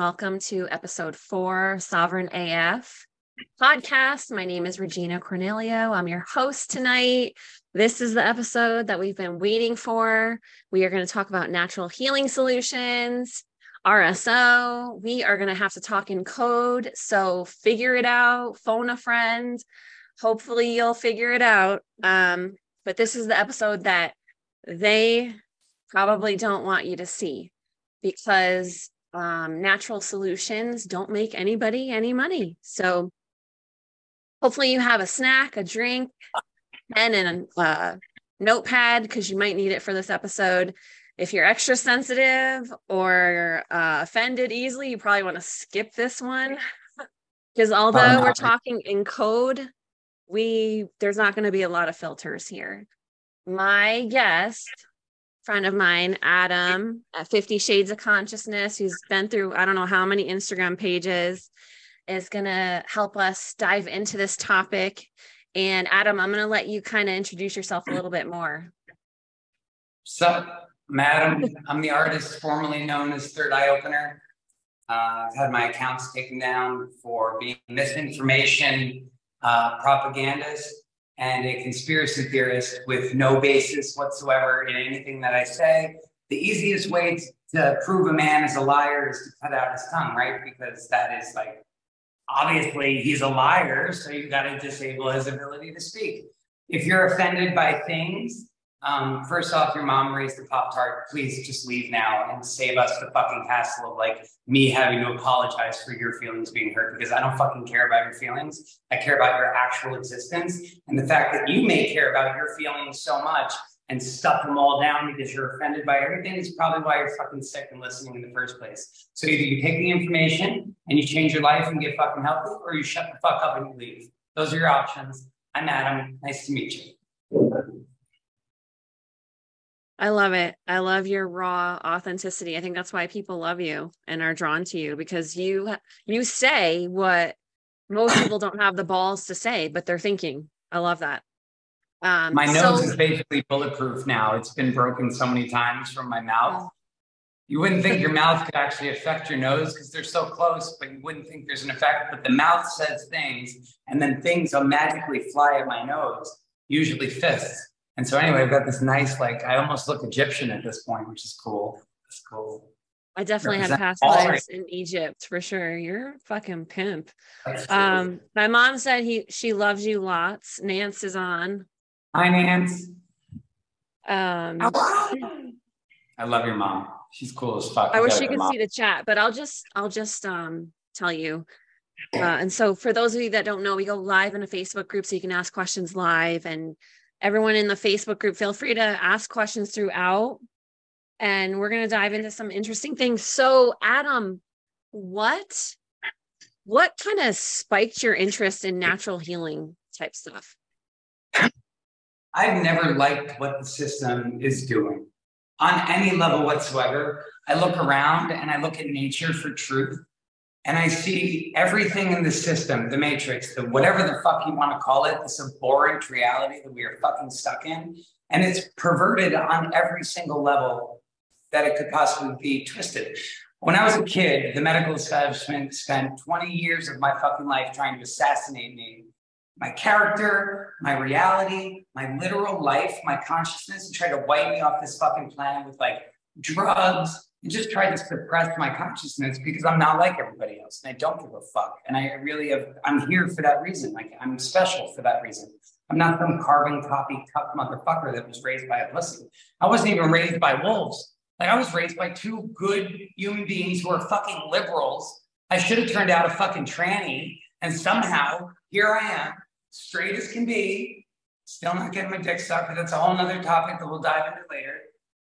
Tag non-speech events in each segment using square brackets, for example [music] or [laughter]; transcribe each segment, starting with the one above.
welcome to episode four, Sovereign AF podcast. My name is Regina Cornelio. I'm your host tonight. This is the episode that we've been waiting for. We are going to talk about natural healing solutions, RSO. We are going to have to talk in code. So figure it out, phone a friend. Hopefully, you'll figure it out. Um, but this is the episode that they probably don't want you to see because um, natural solutions don't make anybody any money. So hopefully you have a snack, a drink, pen, and a uh, notepad because you might need it for this episode. If you're extra sensitive or uh, offended easily, you probably want to skip this one because although we're talking in code, we there's not going to be a lot of filters here. My guest friend of mine, Adam, at 50 Shades of Consciousness, who's been through I don't know how many Instagram pages, is going to help us dive into this topic. And Adam, I'm going to let you kind of introduce yourself a little bit more. So, Madam, I'm the artist formerly known as Third Eye Opener. Uh, I've had my accounts taken down for being misinformation uh, propagandist and a conspiracy theorist with no basis whatsoever in anything that I say. The easiest way to prove a man is a liar is to cut out his tongue, right? Because that is like, obviously, he's a liar, so you've got to disable his ability to speak. If you're offended by things um, first off, your mom raised a Pop Tart. Please just leave now and save us the fucking hassle of like me having to apologize for your feelings being hurt because I don't fucking care about your feelings. I care about your actual existence. And the fact that you may care about your feelings so much and stuff them all down because you're offended by everything is probably why you're fucking sick and listening in the first place. So either you take the information and you change your life and get fucking healthy, or you shut the fuck up and you leave. Those are your options. I'm Adam. Nice to meet you. I love it. I love your raw authenticity. I think that's why people love you and are drawn to you because you you say what most people don't have the balls to say, but they're thinking. I love that. Um, my nose so, is basically bulletproof now. It's been broken so many times from my mouth. You wouldn't think your mouth could actually affect your nose because they're so close, but you wouldn't think there's an effect. But the mouth says things, and then things will magically fly at my nose, usually fists. And so anyway, I've got this nice, like I almost look Egyptian at this point, which is cool. It's cool. I definitely Represent had past lives in Egypt for sure. You're a fucking pimp. Um, my mom said he she loves you lots. Nance is on. Hi, Nance. Um, I love your mom. She's cool as fuck. I wish you could mom. see the chat, but I'll just I'll just um tell you. Uh, and so for those of you that don't know, we go live in a Facebook group so you can ask questions live and everyone in the Facebook group, feel free to ask questions throughout. And we're going to dive into some interesting things. So, Adam, what what kind of spiked your interest in natural healing type stuff? I've never liked what the system is doing on any level whatsoever. I look around and I look at nature for truth and I see everything in the system, the matrix, the whatever the fuck you want to call it, this abhorrent reality that we are fucking stuck in. And it's perverted on every single level that it could possibly be twisted. When I was a kid, the medical establishment spent 20 years of my fucking life trying to assassinate me. My character, my reality, my literal life, my consciousness, and try to wipe me off this fucking planet with like drugs, and just try to suppress my consciousness because I'm not like everybody else and I don't give a fuck. And I really have, I'm here for that reason. Like I'm special for that reason. I'm not some carbon copy cup motherfucker that was raised by a pussy. I wasn't even raised by wolves. Like I was raised by two good human beings who are fucking liberals. I should have turned out a fucking tranny. And somehow here I am, straight as can be, still not getting my dick sucked, but that's a whole nother topic that we'll dive into later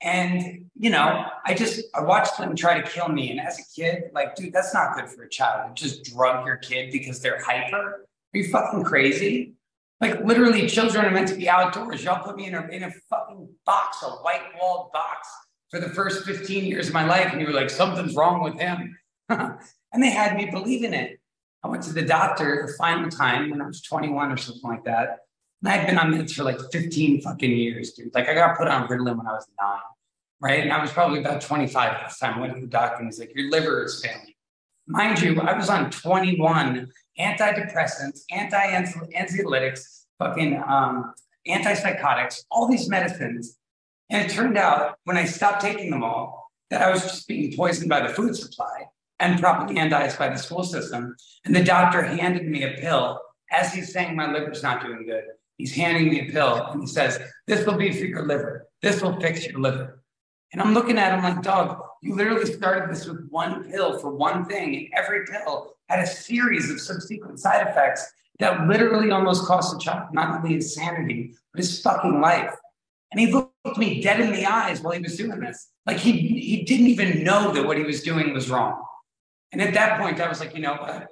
and, you know, I just, I watched them try to kill me. And as a kid, like, dude, that's not good for a child. Just drug your kid because they're hyper. Are you fucking crazy? Like, literally, children are meant to be outdoors. Y'all put me in a, in a fucking box, a white walled box for the first 15 years of my life. And you were like, something's wrong with him. [laughs] and they had me believe in it. I went to the doctor the final time when I was 21 or something like that. I'd been on meds for like 15 fucking years, dude. Like I got put on Ritalin when I was nine. right? And I was probably about 25 at the time. I went to the doctor and he's like, Your liver is failing. Mind you, I was on 21 antidepressants, anti anxiolytics, fucking um, antipsychotics, all these medicines. And it turned out when I stopped taking them all, that I was just being poisoned by the food supply and propagandized by the school system. And the doctor handed me a pill as he's saying my liver's not doing good. He's handing me a pill and he says, This will be for your liver. This will fix your liver. And I'm looking at him like, dog, you literally started this with one pill for one thing. And every pill had a series of subsequent side effects that literally almost cost the child not only his sanity, but his fucking life. And he looked me dead in the eyes while he was doing this. Like he, he didn't even know that what he was doing was wrong. And at that point, I was like, you know what?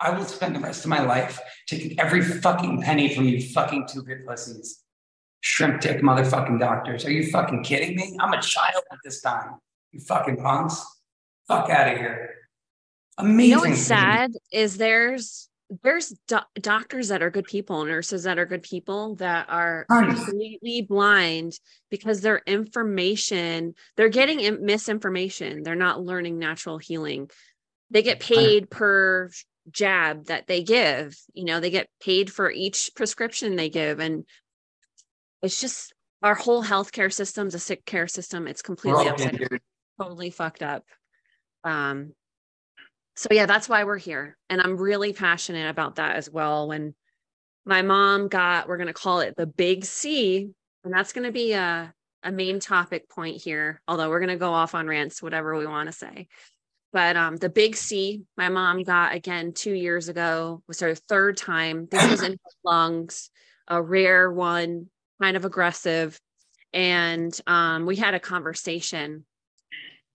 I will spend the rest of my life taking every fucking penny from you fucking two bit pussies. Shrimp dick motherfucking doctors. Are you fucking kidding me? I'm a child at this time. You fucking punks. Fuck out of here. Amazing. You know what's sad is there's there's do- doctors that are good people, nurses that are good people that are completely blind because their information, they're getting misinformation. They're not learning natural healing. They get paid per jab that they give. You know, they get paid for each prescription they give. And it's just our whole healthcare system's a sick care system. It's completely upside down, totally fucked up. Um, so yeah, that's why we're here. And I'm really passionate about that as well. When my mom got, we're gonna call it the big C, and that's gonna be a a main topic point here, although we're gonna go off on rants, whatever we want to say. But um, the big C, my mom got again two years ago, was her third time. This was in her lungs, a rare one, kind of aggressive. And um, we had a conversation.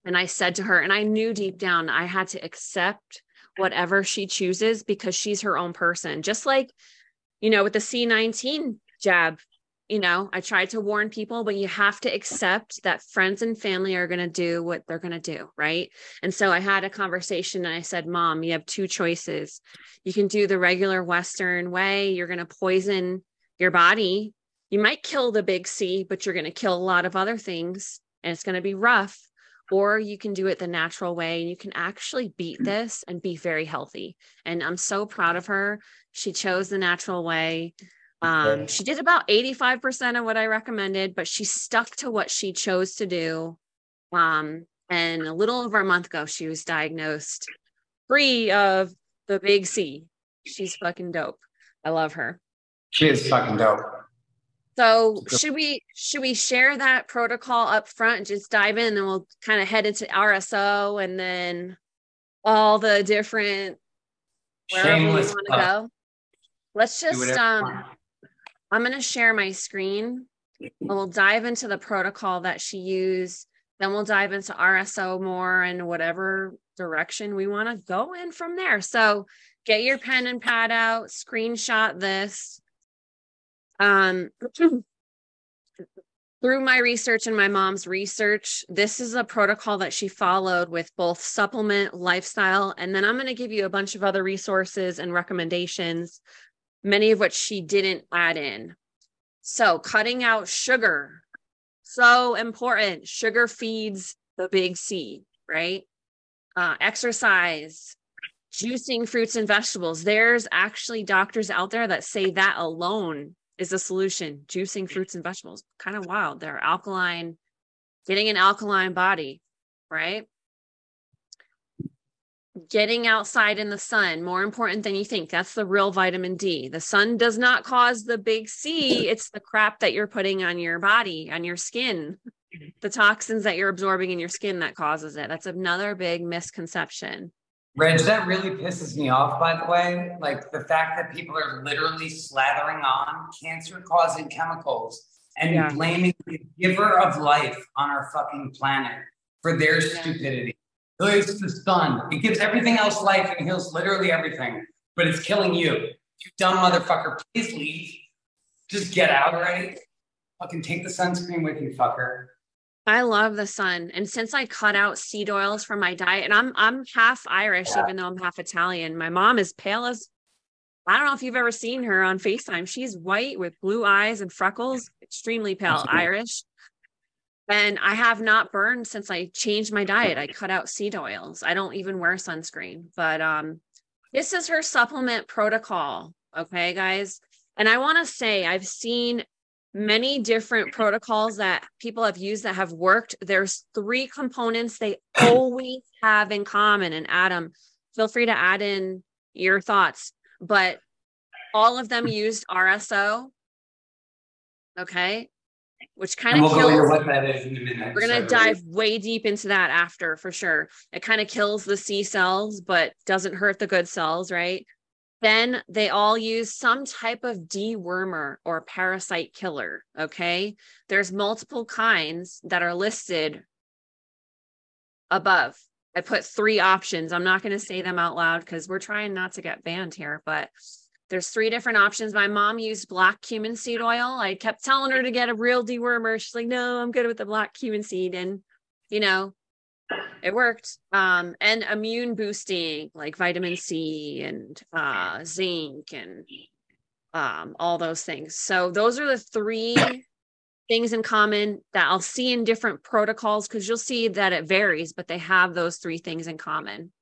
And I said to her, and I knew deep down I had to accept whatever she chooses because she's her own person. Just like, you know, with the C19 jab, you know, I tried to warn people, but you have to accept that friends and family are going to do what they're going to do. Right. And so I had a conversation and I said, Mom, you have two choices. You can do the regular Western way, you're going to poison your body. You might kill the big C, but you're going to kill a lot of other things and it's going to be rough. Or you can do it the natural way and you can actually beat mm. this and be very healthy. And I'm so proud of her. She chose the natural way um, she did about 85% of what I recommended, but she stuck to what she chose to do. Um, and a little over a month ago, she was diagnosed free of the big C. She's fucking dope. I love her. She is fucking dope. So should we should we share that protocol up front and just dive in and we'll kind of head into RSO and then all the different wherever Shameless we want to go. Let's just um I'm going to share my screen. We'll dive into the protocol that she used. Then we'll dive into RSO more and whatever direction we want to go in from there. So get your pen and pad out, screenshot this. Um, [clears throat] through my research and my mom's research, this is a protocol that she followed with both supplement, lifestyle, and then I'm going to give you a bunch of other resources and recommendations many of which she didn't add in. So, cutting out sugar, so important. Sugar feeds the big C, right? Uh, exercise, juicing fruits and vegetables. There's actually doctors out there that say that alone is a solution. Juicing fruits and vegetables, kind of wild. They're alkaline, getting an alkaline body, right? Getting outside in the sun more important than you think that's the real vitamin d the sun does not cause the big c [laughs] it's the crap that you're putting on your body on your skin the toxins that you're absorbing in your skin that causes it that's another big misconception Reg, that really pisses me off, by the way. Like the fact that people are literally slathering on cancer causing chemicals and yeah. blaming the giver of life on our fucking planet for their yeah. stupidity. It's the sun. It gives everything else life and heals literally everything, but it's killing you. You dumb motherfucker, please leave. Just get out already. Fucking take the sunscreen with you, fucker. I love the sun. And since I cut out seed oils from my diet, and I'm I'm half Irish, yeah. even though I'm half Italian. My mom is pale as I don't know if you've ever seen her on FaceTime. She's white with blue eyes and freckles, extremely pale, Irish. And I have not burned since I changed my diet. I cut out seed oils. I don't even wear sunscreen. But um this is her supplement protocol. Okay, guys. And I want to say I've seen many different protocols that people have used that have worked. There's three components they [clears throat] always have in common. And Adam, feel free to add in your thoughts, but all of them [laughs] used RSO. Okay. Which kind of we'll kills. what that is in a minute. We're going to So- dive way deep into that after for sure. It kind of kills the C cells, but doesn't hurt the good cells, right? Then they all use some type of dewormer or parasite killer. Okay. There's multiple kinds that are listed above. I put three options. I'm not going to say them out loud because we're trying not to get banned here, but there's three different options. My mom used black cumin seed oil. I kept telling her to get a real dewormer. She's like, no, I'm good with the black cumin seed. And, you know, it worked. Um, and immune boosting like vitamin C and uh, zinc and um, all those things. So those are the three things in common that I'll see in different protocols because you'll see that it varies, but they have those three things in common.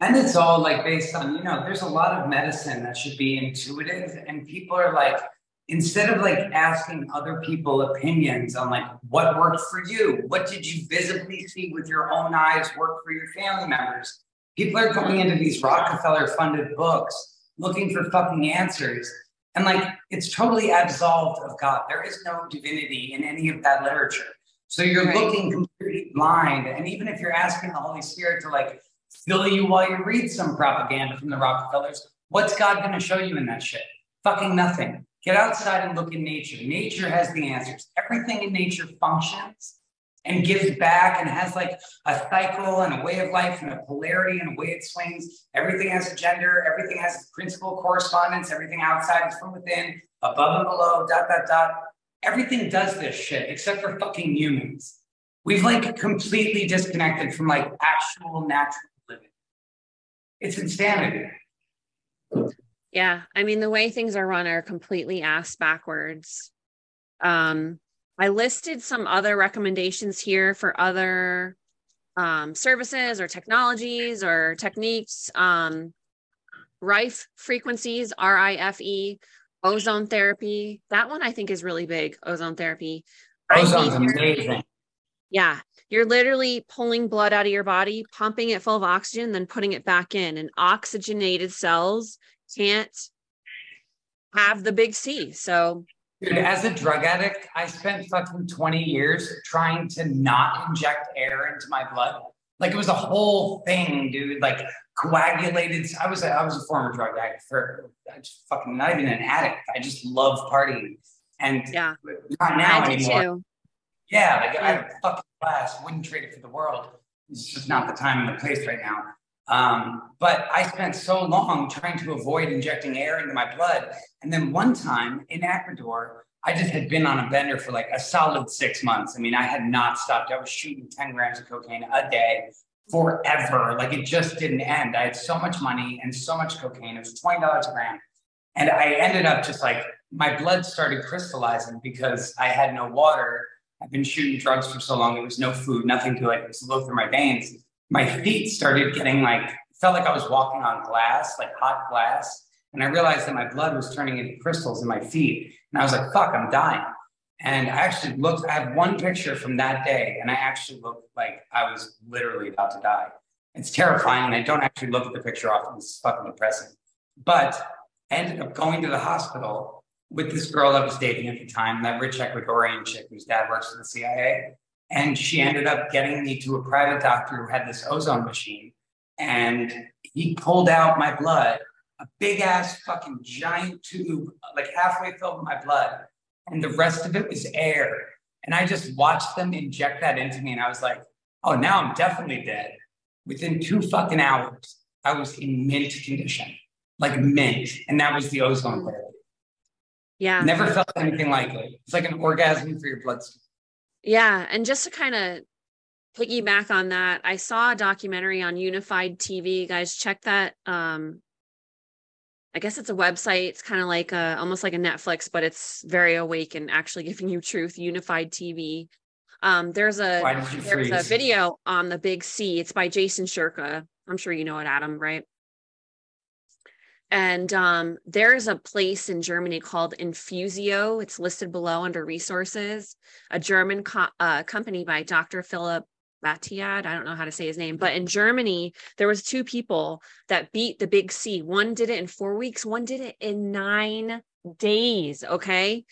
And it's all like based on, you know, there's a lot of medicine that should be intuitive, and people are like, instead of like asking other people opinions on like what worked for you, what did you visibly see with your own eyes work for your family members? People are going into these Rockefeller funded books looking for fucking answers. And like it's totally absolved of God. There is no divinity in any of that literature. So you're Right. looking completely blind. And even if you're asking the Holy Spirit to like fill you while you read some propaganda from the Rockefellers. What's God going to show you in that shit? Fucking nothing. Get outside and look in nature. Nature has the answers. Everything in nature functions and gives back and has like a cycle and a way of life and a polarity and a way it swings. Everything has a gender. Everything has principal correspondence. Everything outside is from within, above and below, dot, dot, dot. Everything does this shit except for fucking humans. We've like completely disconnected from like actual natural. It's insanity. Yeah. I mean, the way things are run are completely ass backwards. Um, I listed some other recommendations here for other um, services or technologies or techniques. Um, Rife frequencies, R I F E, ozone therapy. That one I think is really big, ozone therapy. Ozone's amazing. Yeah. You're literally pulling blood out of your body, pumping it full of oxygen, then putting it back in. And oxygenated cells can't have the big C. So, Dude, as a drug addict, I spent fucking 20 years trying to not inject air into my blood. Like it was a whole thing, dude. Like coagulated. I was a, I was a former drug addict for I just fucking not even an addict. I just love partying. And yeah, not now I anymore. Yeah, like I had a fucking blast. Wouldn't trade it for the world. It's just not the time and the place right now. Um, but I spent so long trying to avoid injecting air into my blood. And then one time in Ecuador, I just had been on a bender for like a solid six months. I mean, I had not stopped. I was shooting 10 grams of cocaine a day forever. Like it just didn't end. I had so much money and so much cocaine. It was $20 a gram. And I ended up just like my blood started crystallizing because I had no water. I've been shooting drugs for so long. There was no food, nothing good. It was low through my veins. My feet started getting like, felt like I was walking on glass, like hot glass. And I realized that my blood was turning into crystals in my feet. And I was like, fuck, I'm dying. And I actually looked, I have one picture from that day, and I actually looked like I was literally about to die. It's terrifying. And I don't actually look at the picture often. It's fucking depressing. But I ended up going to the hospital with this girl I was dating at the time, that rich Ecuadorian chick whose dad works for the CIA. And she ended up getting me to a private doctor who had this ozone machine. And he pulled out my blood, a big ass fucking giant tube, like halfway filled with my blood. And the rest of it was air. And I just watched them inject that into me. And I was like, oh, now I'm definitely dead. Within two fucking hours, I was in mint condition, like mint. And that was the ozone. Yeah. Never felt anything like it. It's like an orgasm for your bloodstream. Yeah. And just to kind of piggyback on that, I saw a documentary on UNIFYD TV. Guys, check that. Um, I guess it's a website. It's kind of like a almost like a Netflix, but it's very awake and actually [laughs] giving you truth. UNIFYD TV. Um, there's a you there's freeze? a video on the Big C. It's by Jason Shurka. I'm sure you know it, Adam, right? And um, there's a place in Germany called Infusio. It's listed below under resources. A German co- uh, company by Dr. Philip Batiad. I don't know how to say his name, but in Germany there was two people that beat the Big C. One did it in four weeks. One did it in nine days. Okay,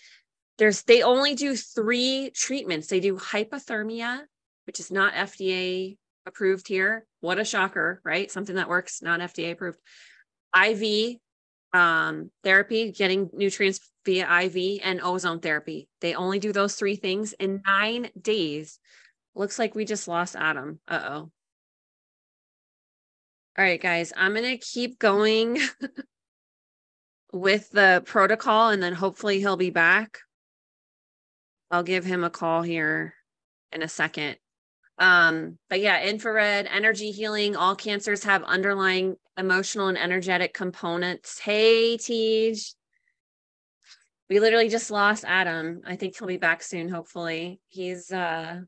there's they only do three treatments. They do hypothermia, which is not FDA approved here. What a shocker, right? Something that works, not FDA approved. IV um, therapy, getting nutrients via IV, and ozone therapy. They only do those three things in nine days. Looks like we just lost Adam. Uh oh. All right, guys, I'm going to keep going [laughs] with the protocol and then hopefully he'll be back. I'll give him a call here in a second. Um, but yeah, infrared energy healing. All cancers have underlying emotional and energetic components. Hey, Tej. We literally just lost Adam. I think he'll be back soon, hopefully. He's uh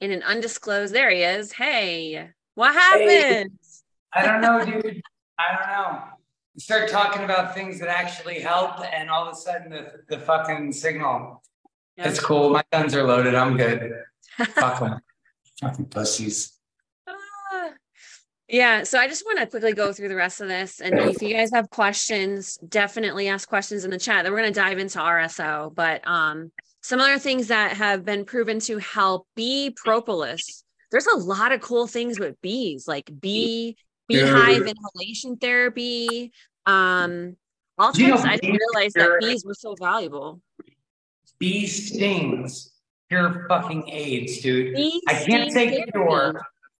in an undisclosed there he is. Hey, what happened? I don't know, [laughs] dude. I don't know. You start talking about things that actually help, and all of a sudden the, the fucking signal. Yeah. It's cool. My guns are loaded. I'm good. Fuck 'em. Fucking pussies. Ah. Yeah, so I just want to quickly go through the rest of this. And if you guys have questions, definitely ask questions in the chat. Then we're going to dive into RSO. But um, some other things that have been proven to help bee propolis. There's a lot of cool things with bees, like bee beehive inhalation therapy. Um, all You know, types. I didn't realize that bees were so valuable. Bee stings. Pure fucking AIDS, dude. Bee I can't take therapy.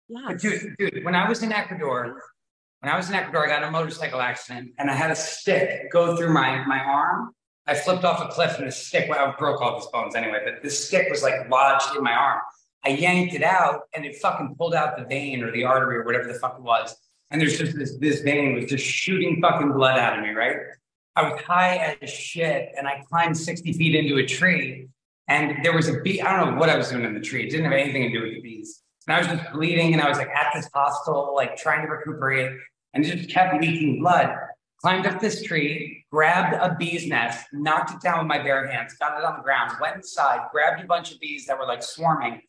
Yes. But dude, dude, when I was in Ecuador, when I was in Ecuador, I got in a motorcycle accident and I had a stick go through my my arm. I flipped off a cliff and the stick, well, I broke all these bones anyway, but the stick was like lodged in my arm. I yanked it out and it fucking pulled out the vein or the artery or whatever the fuck it was. And there's just this, this vein was just shooting fucking blood out of me, right? I was high as shit and I climbed 60 feet into a tree and there was a bee. I don't know what I was doing in the tree. It didn't have anything to do with the bees. And I was just bleeding and I was like at this hospital, like trying to recuperate and just kept leaking blood. Climbed up this tree, grabbed a bee's nest, knocked it down with my bare hands, got it on the ground, went inside, grabbed a bunch of bees that were like swarming,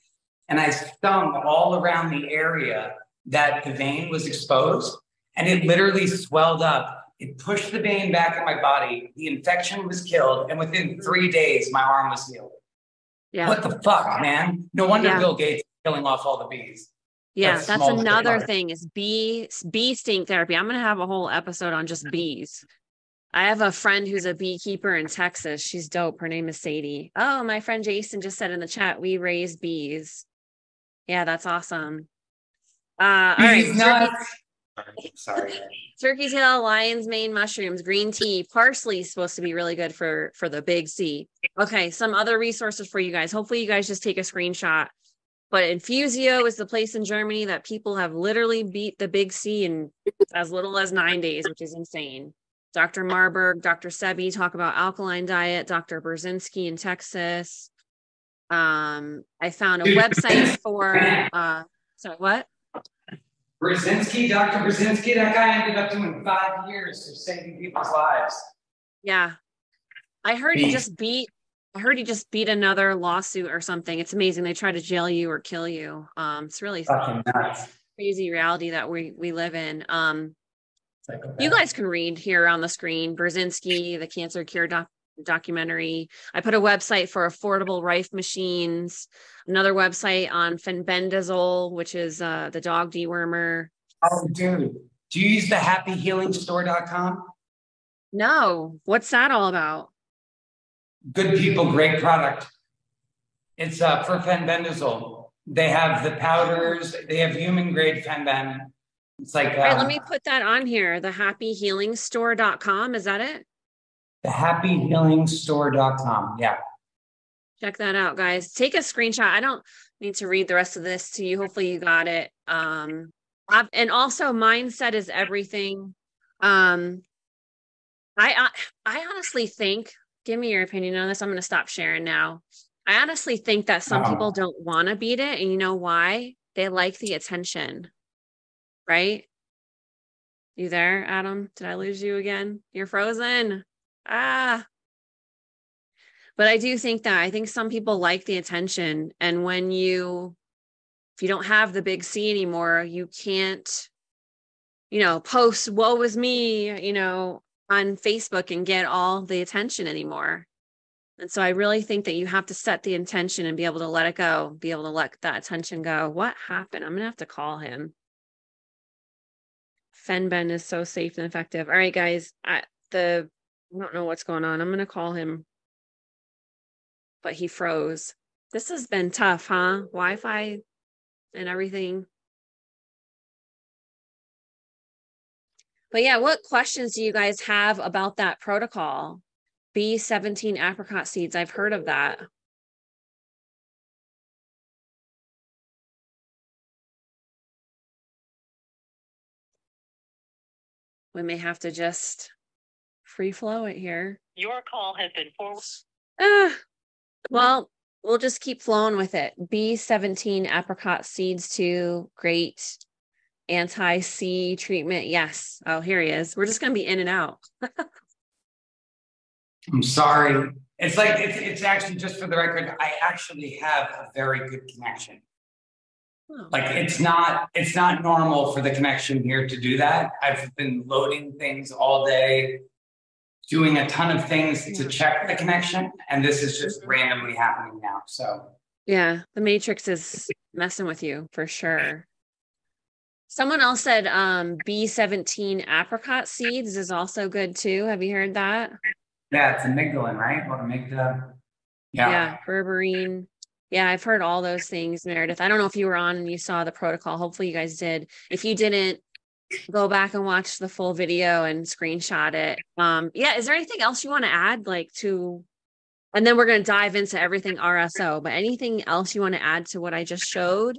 and I stung all around the area that the vein was exposed. And it literally swelled up. It pushed the vein back in my body. The infection was killed. And within three days, my arm was healed. Yeah. What the fuck, man? No wonder Yeah. Bill Gates is killing off all the bees. Yeah, That's that's another thing is bee bee stink therapy. I'm gonna have a whole episode on just bees. I have a friend who's a beekeeper in Texas. She's dope. Her name is Sadie. Oh, my friend Jason just said in the chat, we raise bees. Yeah, that's awesome. Uh, all right. Bees turkey- nuts. Sorry. Turkey's tail, lion's mane mushrooms, green tea, parsley is supposed to be really good for for the big C. Okay, some other resources for you guys. Hopefully, you guys just take a screenshot. But Infusio is the place in Germany that people have literally beat the big C in as little as nine days, which is insane. Dr. Marburg, Dr. Sebi talk about alkaline diet, Dr. Burzynski in Texas. Um, I found a [laughs] website for uh sorry, what? Burzynski, Dr. Burzynski, that guy ended up doing five years of saving people's lives. Yeah. I heard he Beef. just beat I heard he just beat another lawsuit or something. It's amazing. They try to jail you or kill you. Um it's really Fucking crazy reality that we we live in. Um you guys can read here on the screen Burzynski, the cancer cure doc- documentary. I put a website for affordable Rife machines, another website on fenbendazole, which is uh the dog dewormer. Oh, dude. Do you use the happyhealingstore.com? No, what's that all about? Good people, great product. It's uh, for fenbendazole. They have the powders, they have human grade fenben. It's like uh, All right, let me put that on here. The happyhealingstore.com. Is that it? The happyhealingstore.com. Yeah. check that out guys take a screenshot i don't need to read the rest of this to you hopefully you got it um and also mindset is everything um i i, I honestly think give me your opinion on this i'm going to stop sharing now I honestly think that some Oh. people don't want to beat it. And you know why? They like the attention, right? You there, Adam? Did I lose you again? You're frozen. Ah. But I do think that I think some people like the attention. And when you, if you don't have the big C anymore, you can't, you know, post, woe was me, you know, on Facebook and get all the attention anymore. And so I really think that you have to set the intention and be able to let it go, be able to let that attention go. What happened? I'm to have to call him. Fenben is so safe and effective. All right, guys. I, the I don't know what's going on. I'm going to call him. But he froze. This has been tough, huh? Wi-Fi and everything. But yeah, what questions do you guys have about that protocol? B17 apricot seeds. I've heard of that. We may have to just free flow it here. Your call has been forwarded. Ah, well, we'll just keep flowing with it. B17 apricot seeds to great anti C treatment. Yes. Oh, here he is. We're just going to be in and out. [laughs] I'm sorry. It's like it's it's actually just for the record. I actually have a very good connection. Oh, Like it's not it's not normal for the connection here to do that. I've been loading things all day, doing a ton of things to check the connection, and this is just Mhm. randomly happening now. So Yeah, the matrix is messing with you for sure. Someone else said um B17 apricot seeds is also good too. Have you heard that? yeah, it's amygdalin, right? What amygdala? Yeah. Yeah, berberine. Yeah, I've heard all those things, Meredith. I don't know if you were on and you saw the protocol. Hopefully, you guys did. If you didn't, go back and watch the full video and screenshot it. Um, yeah, is there anything else you want to add, like to? And then we're going to dive into everything RSO. But anything else you want to add to what I just showed?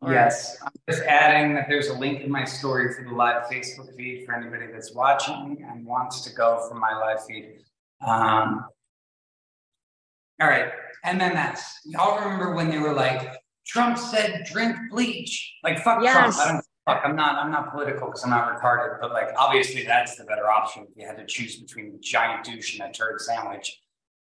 Or- Yes, I'm just adding that there's a link in my story for the live Facebook feed for anybody that's watching and wants to go from my live feed. Um, all right, MMS. Y'all remember when they were like, Trump said drink bleach? Like fuck Yes. Trump. I don't fuck. I'm not. I'm not political because I'm not retarded. But like, obviously, that's the better option. If you had to choose between a giant douche and a turd sandwich,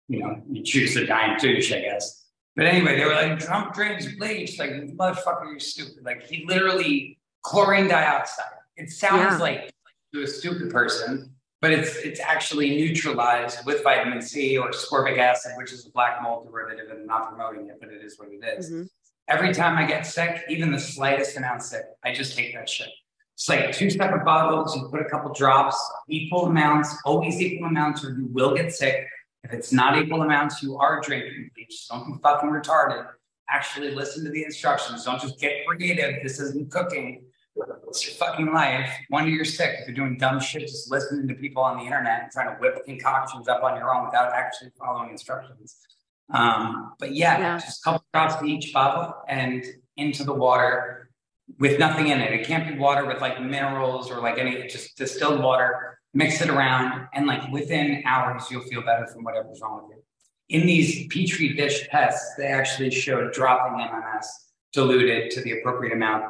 you know, you choose the giant douche, I guess. But anyway, they were like, Trump drinks bleach. Like, motherfucker, you're stupid. Like, he literally chlorine dioxide. It sounds Yeah. like to a stupid person, but it's it's actually neutralized with vitamin C or ascorbic acid, which is a black mold derivative, and I'm not promoting it, but it is what it is. Mhm. Every time I get sick, even the slightest amount sick, I just take that shit. It's like two separate bottles. You put a couple drops, equal amounts, always equal amounts, or you will get sick. If it's not equal amounts, you are drinking bleach. Don't be fucking retarded. Actually, listen to the instructions. Don't just get creative. This isn't cooking. It's your fucking life. Wonder you're sick. If you're doing dumb shit, just listening to people on the internet and trying to whip concoctions up on your own without actually following instructions. Um, but yeah, Yeah. just a couple drops to each bottle and into the water with nothing in it. It can't be water with like minerals or like any just distilled water. Mix it around, and like within hours, you'll feel better from whatever's wrong with you. In these petri dish tests, they actually showed dropping MMS diluted to the appropriate amount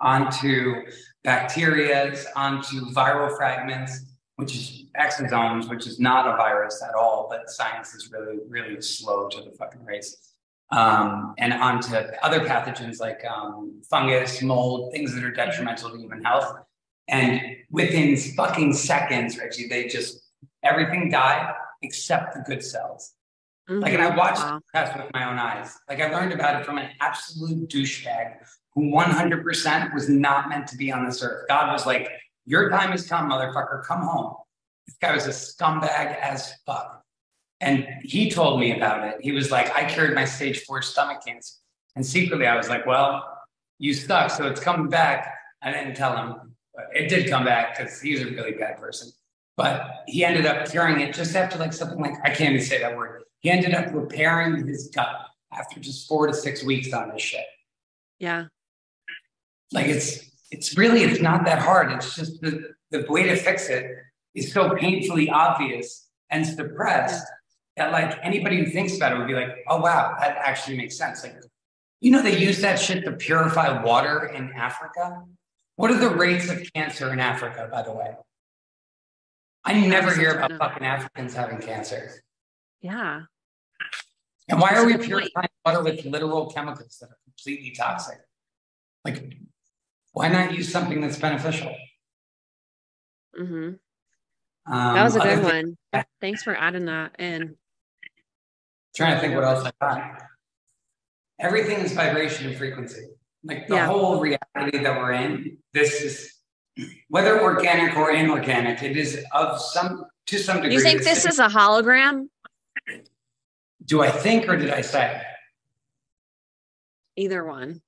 onto bacterias, onto viral fragments, which is exosomes, which is not a virus at all, but science is really, really slow to the fucking race. Um, and onto other pathogens like um, fungus, mold, things that are detrimental to human health. And within fucking seconds, Reggie, they just everything died except the good cells. Like, and I watched Wow. the test with my own eyes. Like, I learned about it from an absolute douchebag who 100% was not meant to be on this earth. God was like, Your time has come, motherfucker. Come home. This guy was a scumbag as fuck. And he told me about it. He was like, I cured my stage four stomach cancer. And secretly, I was like, Well, you suck. So it's coming back. I didn't tell him. It did come back because he's a really bad person. But he ended up curing it just after like something like, I can't even say that word. He ended up repairing his gut after just four to six weeks on this shit. Yeah. Like it's it's really it's not that hard. It's just the the way to fix it is so painfully obvious and suppressed that like anybody who thinks about it would be like, oh wow, that actually makes sense. Like, you know, they use that shit to purify water in Africa. What are the rates of cancer in Africa, by the way? I never hear about fucking Africans having cancer. Yeah. And why That's are we point. purifying water with literal chemicals that are completely toxic? Like, why not use something that's beneficial? Mm-hmm. Um, That was a good one. Thanks for adding that in. Trying to think what else I got. Everything is vibration and frequency. Like the Yeah. whole reality that we're in, this is whether organic or inorganic, it is of some to some degree. You think this is a hologram? do I think or did I say? Either one.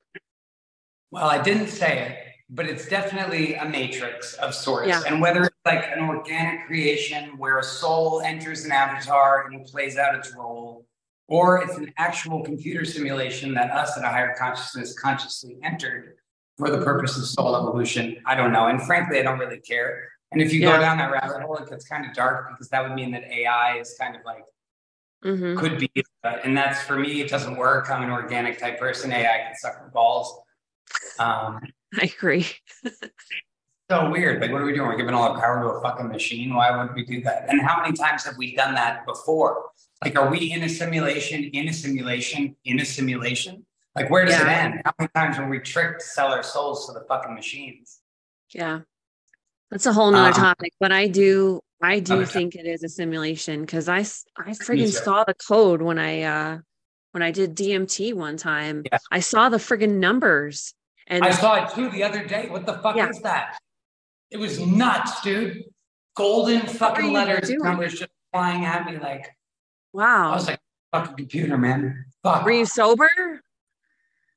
Well, I didn't say it, but it's definitely a matrix of sorts. Yeah. And whether it's like an organic creation where a soul enters an avatar and plays out its role, or it's an actual computer simulation that us at a higher consciousness consciously entered for the purpose of soul evolution, I don't know. And frankly, I don't really care. And if you Yeah. go down that rabbit hole, it gets kind of dark because that would mean that AI is kind of like hmm could be, and that's for me, it doesn't work. I'm an organic type person. AI can suck my balls. Um, I agree. so weird. Like, what are we doing? We're giving all our power to a fucking machine. Why would we do that? And how many times have we done that before? Like, are we in a simulation, in a simulation, in a simulation? Like, where does it end? How many times were we tricked to sell our souls to the fucking machines? Yeah. That's a whole nother Um, topic, but I do I do think it is a simulation because I, friggin' too. saw the code when I uh when I did DMT one time. Yeah. I saw the friggin' numbers and I uh, saw it too the other day. What the fuck Yeah. is that? It was nuts, dude. Golden fucking letters, numbers just flying at me. Like, wow. I was like, fucking computer, man. Fuck. Were you sober?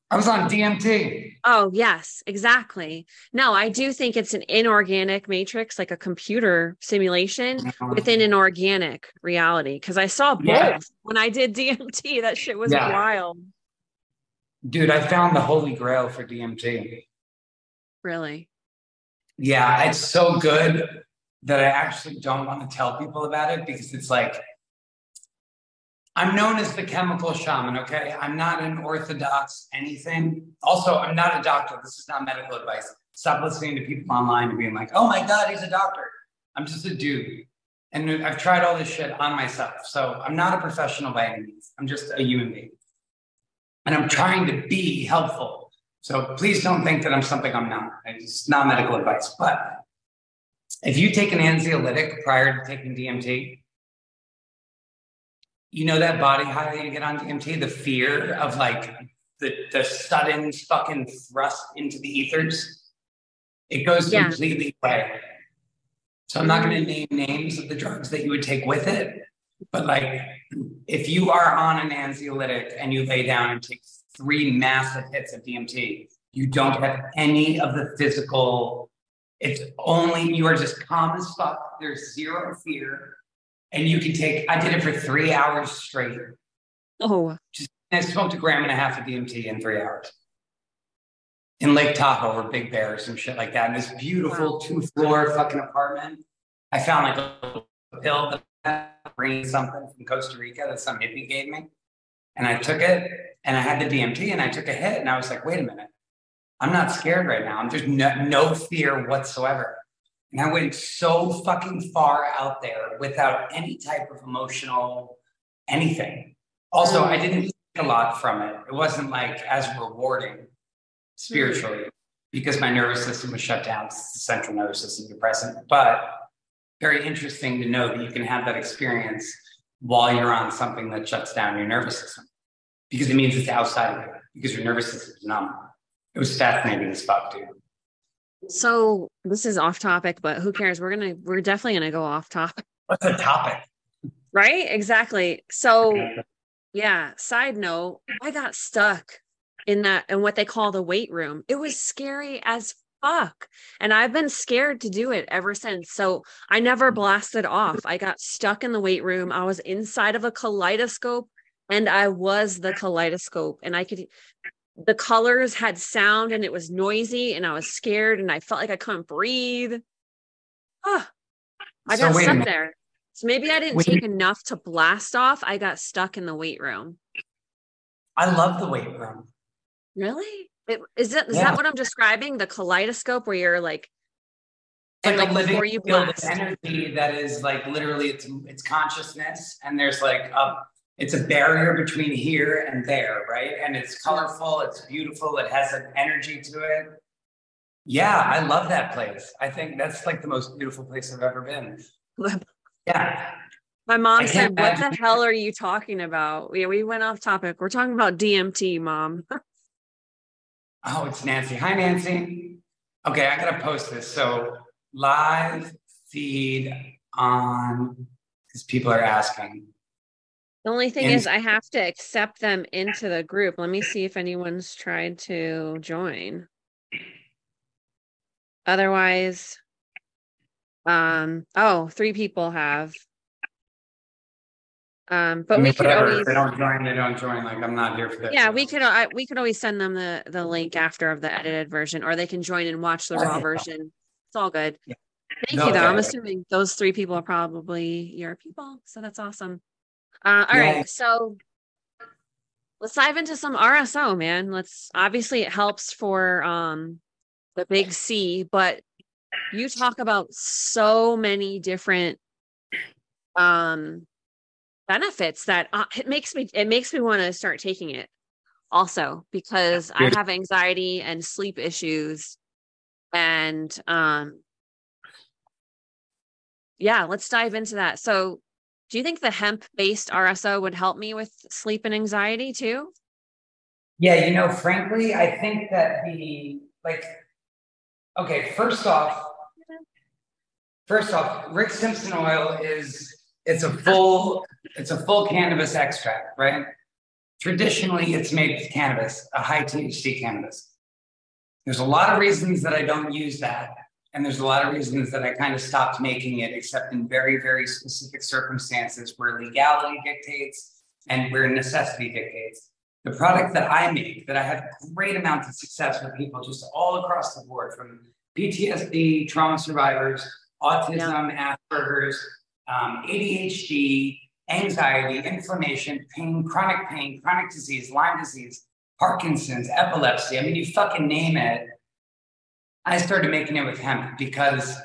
I was on DMT. Oh, yes, exactly. No, I do think it's an inorganic matrix, like a computer simulation within an organic reality. Because I saw both Yeah. when I did DMT. That shit was Yeah. wild. Dude, I found the holy grail for DMT. Really. Yeah, it's so good that I actually don't want to tell people about it because it's like I'm known as the chemical shaman, okay? I'm not an orthodox anything. Also, I'm not a doctor. This is not medical advice. Stop listening to people online and being like, oh my God, he's a doctor. I'm just a dude. And I've tried all this shit on myself. So I'm not a professional by any means. I'm just a human being. And I'm trying to be helpful. So please don't think that I'm something I'm not. It's not medical advice. But if you take an anxiolytic prior to taking DMT, you know that body high that you get on DMT, the fear of like the, the sudden fucking thrust into the ethers, it goes Yeah. completely away. So I'm not going to name names of the drugs that you would take with it, but like if you are on an anxiolytic and you lay down and take three massive hits of DMT, you don't have any of the physical. It's only you are just calm as fuck. There's zero fear, and you can take. I did it for three hours straight. Oh, just I smoked a gram and a half of DMT in three hours. In Lake Tahoe or Big Bear or some shit like that. In this beautiful two floor fucking apartment. I found like a pill that bring something from Costa Rica that some hippie gave me. And I took it and I had the DMT and I took a hit and I was like, wait a minute. I'm not scared right now. There's no, no fear whatsoever. And I went so fucking far out there without any type of emotional anything. Also, I mm. didn't take a lot from it. It wasn't like as rewarding spiritually mm. because my nervous system was shut down. It's the central nervous system depressant. But very interesting to know that you can have that experience while you're on something that shuts down your nervous system because it means it's outside of you because your nervous system is numb. It was fascinating as fuck, dude. so this is off topic, but who cares? We're gonna we're definitely gonna go off topic, What's the topic? right? Exactly. So yeah, side note, I got stuck in that in what they call the weight room. It was scary as fuck. And I've been scared to do it ever since. So I never blasted off. I got stuck in the weight room. I was inside of a kaleidoscope and I was the kaleidoscope and I could the colors had sound and it was noisy and I was scared and I felt like I couldn't breathe. Ah, I got wait a stuck there. So maybe I didn't you- take enough to blast off. I got stuck in the weight room. I love the weight room. Really? It, is it is Yeah. that what I'm describing? The kaleidoscope where you're like, like like a living before you field of energy that is like literally it's it's consciousness and there's like a it's a barrier between here and there, right? And it's colorful, it's beautiful, it has an energy to it. Yeah, I love that place. I think that's like the most beautiful place I've ever been. [laughs] Yeah. My mom I said, "What the hell are you talking about?" Yeah, we went off topic. We're talking about DMT, mom. [laughs] Oh, it's Nancy. Hi, Nancy. Okay, I gotta post this. So live feed on because people are asking. The only thing is, I have to accept them into the group. Let me see if anyone's tried to join. Otherwise, um, oh, three people have. Um, but I mean, we could whatever. always, If they don't join, they don't join. Like I'm not here for that. yeah, we could, I, we could always send them the the link after of the edited version, or they can join and watch the raw version. It's all good. Yeah. Thank you, though. I'm assuming those three people are probably your people, so that's awesome. Uh, all right, Yeah. so let's dive into some RSO, man. Let's obviously it helps for um the big C, but you talk about so many different um benefits that uh, it makes me it makes me want to start taking it also because I have anxiety and sleep issues and um yeah, let's dive into that. So, do you think the hemp based RSO would help me with sleep and anxiety too? Yeah, you know, frankly, I think that the like okay, first off, first off, Rick Simpson oil is it's a full it's a full cannabis extract, right? Traditionally, it's made with cannabis, a high THC cannabis. There's a lot of reasons that I don't use that. And there's a lot of reasons that I kind of stopped making it, except in very, very specific circumstances where legality dictates and where necessity dictates the product that I make, that I have great amounts of success with people just all across the board, from PTSD, trauma survivors, autism, Asperger's, um, ADHD, anxiety, inflammation, pain, chronic pain, chronic disease, Lyme disease, Parkinson's, epilepsy. I mean, you fucking name it. I started making it with hemp because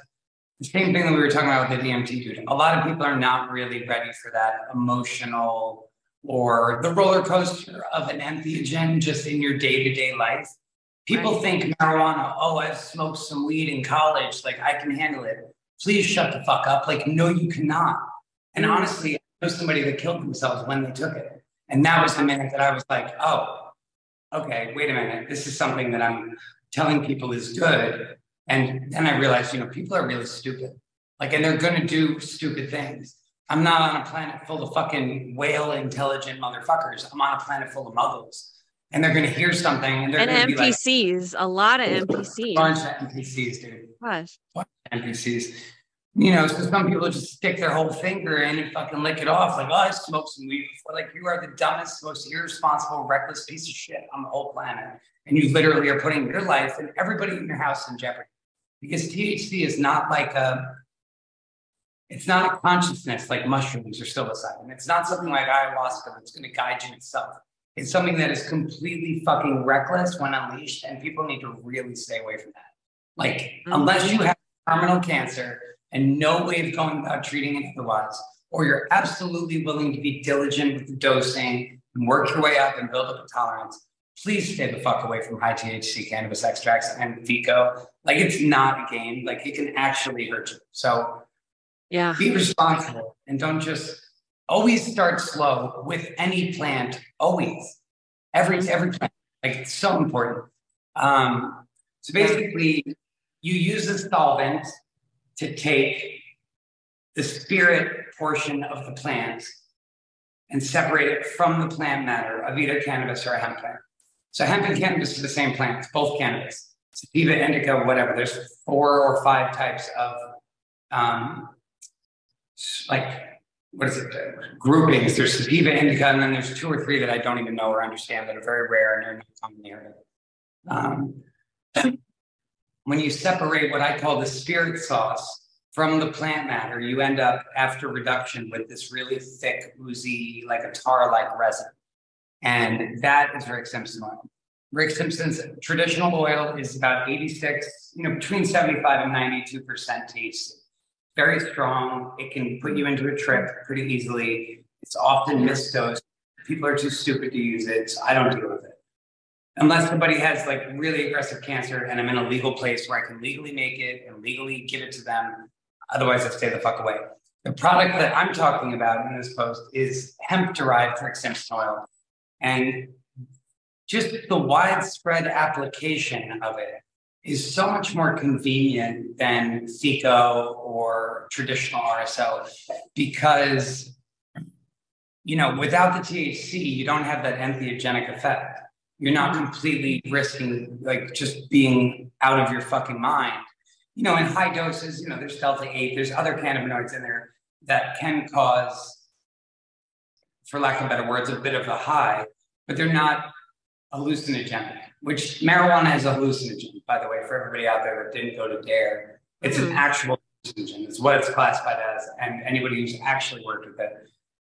the same thing that we were talking about with the DMT dude. A lot of people are not really ready for that emotional or the roller coaster of an entheogen just in your day to day life. People Right. think marijuana, oh, I've smoked some weed in college, like I can handle it. Please shut the fuck up. Like, no, you cannot. And Mm. honestly, I know somebody that killed themselves when they took it. And that was the minute that I was like, oh, okay, wait a minute. This is something that I'm telling people is good. And then I realized, you know, people are really stupid. Like, and they're going to do stupid things. I'm not on a planet full of fucking whale intelligent motherfuckers. I'm on a planet full of muggles. And they're going to hear something and they're And going to be like, NPCs, a lot of NPCs. bunch of NPCs, dude. Gosh. NPCs. You know, so some people just stick their whole finger in and fucking lick it off, like, oh, I smoked some weed before. Like, you are the dumbest, most irresponsible, reckless piece of shit on the whole planet. And you literally are putting your life and everybody in your house in jeopardy. Because THC is not like a, it's not a consciousness like mushrooms or psilocybin. It's not something like ayahuasca that's going to guide you itself. It's something that is completely fucking reckless when unleashed, and people need to really stay away from that. Like, mm-hmm. unless you have terminal cancer and no way of going about treating it otherwise, or you're absolutely willing to be diligent with the dosing and work your way up and build up a tolerance, please stay the fuck away from high THC cannabis extracts and FECO. Like, it's not a game. Like, it can actually hurt you. So, Yeah. be responsible and don't just always start slow with any plant always. Every every plant like it's so important. Um so basically you use a solvent to take the spirit portion of the plant and separate it from the plant matter of either cannabis or a hemp plant. So hemp and cannabis are the same plant it's both cannabis sativa indica whatever. There's four or five types of um like what is it uh, groupings there's sativa indica and then there's two or three that i don't even know or understand that are very rare and they're not common of um, [clears throat] when you separate what i call the spirit sauce from the plant matter, you end up after reduction with this really thick, oozy, like a tar-like resin. And that is Rick Simpson oil. Rick Simpson's traditional oil is about 86, you know, between 75 and 92% THC. Very strong. It can put you into a trip pretty easily. It's often misdosed. People are too stupid to use it, so I don't deal with it. Unless somebody has like really aggressive cancer and I'm in a legal place where I can legally make it and legally give it to them. Otherwise, I stay the fuck away. The product that I'm talking about in this post is hemp derived Simpson oil. And just the widespread application of it is so much more convenient than FECO or traditional RSO because, you know, without the THC, you don't have that entheogenic effect. You're not mm-hmm. completely risking like just being out of your fucking mind. You know, in high doses, you know, there's delta 8, there's other cannabinoids in there that can cause, for lack of better words, a bit of a high, but they're not hallucinogenic, which marijuana is a hallucinogen, by the way, for everybody out there that didn't go to DARE. It's an actual hallucinogen, it's what it's classified as. And anybody who's actually worked with it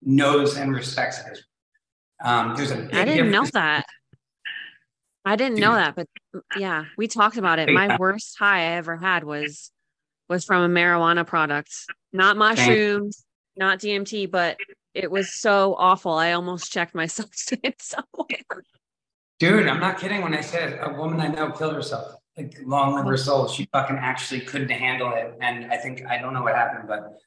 knows and respects it. Um, there's a I didn't know that. I didn't know that, but yeah, we talked about it. My worst high I ever had was was from a marijuana product, not mushrooms, not DMT, but it was so awful. I almost checked myself [laughs] somewhere. Dude, I'm not kidding when I said a woman I know killed herself. Like long live her soul. She fucking actually couldn't handle it. And I think I don't know what happened, but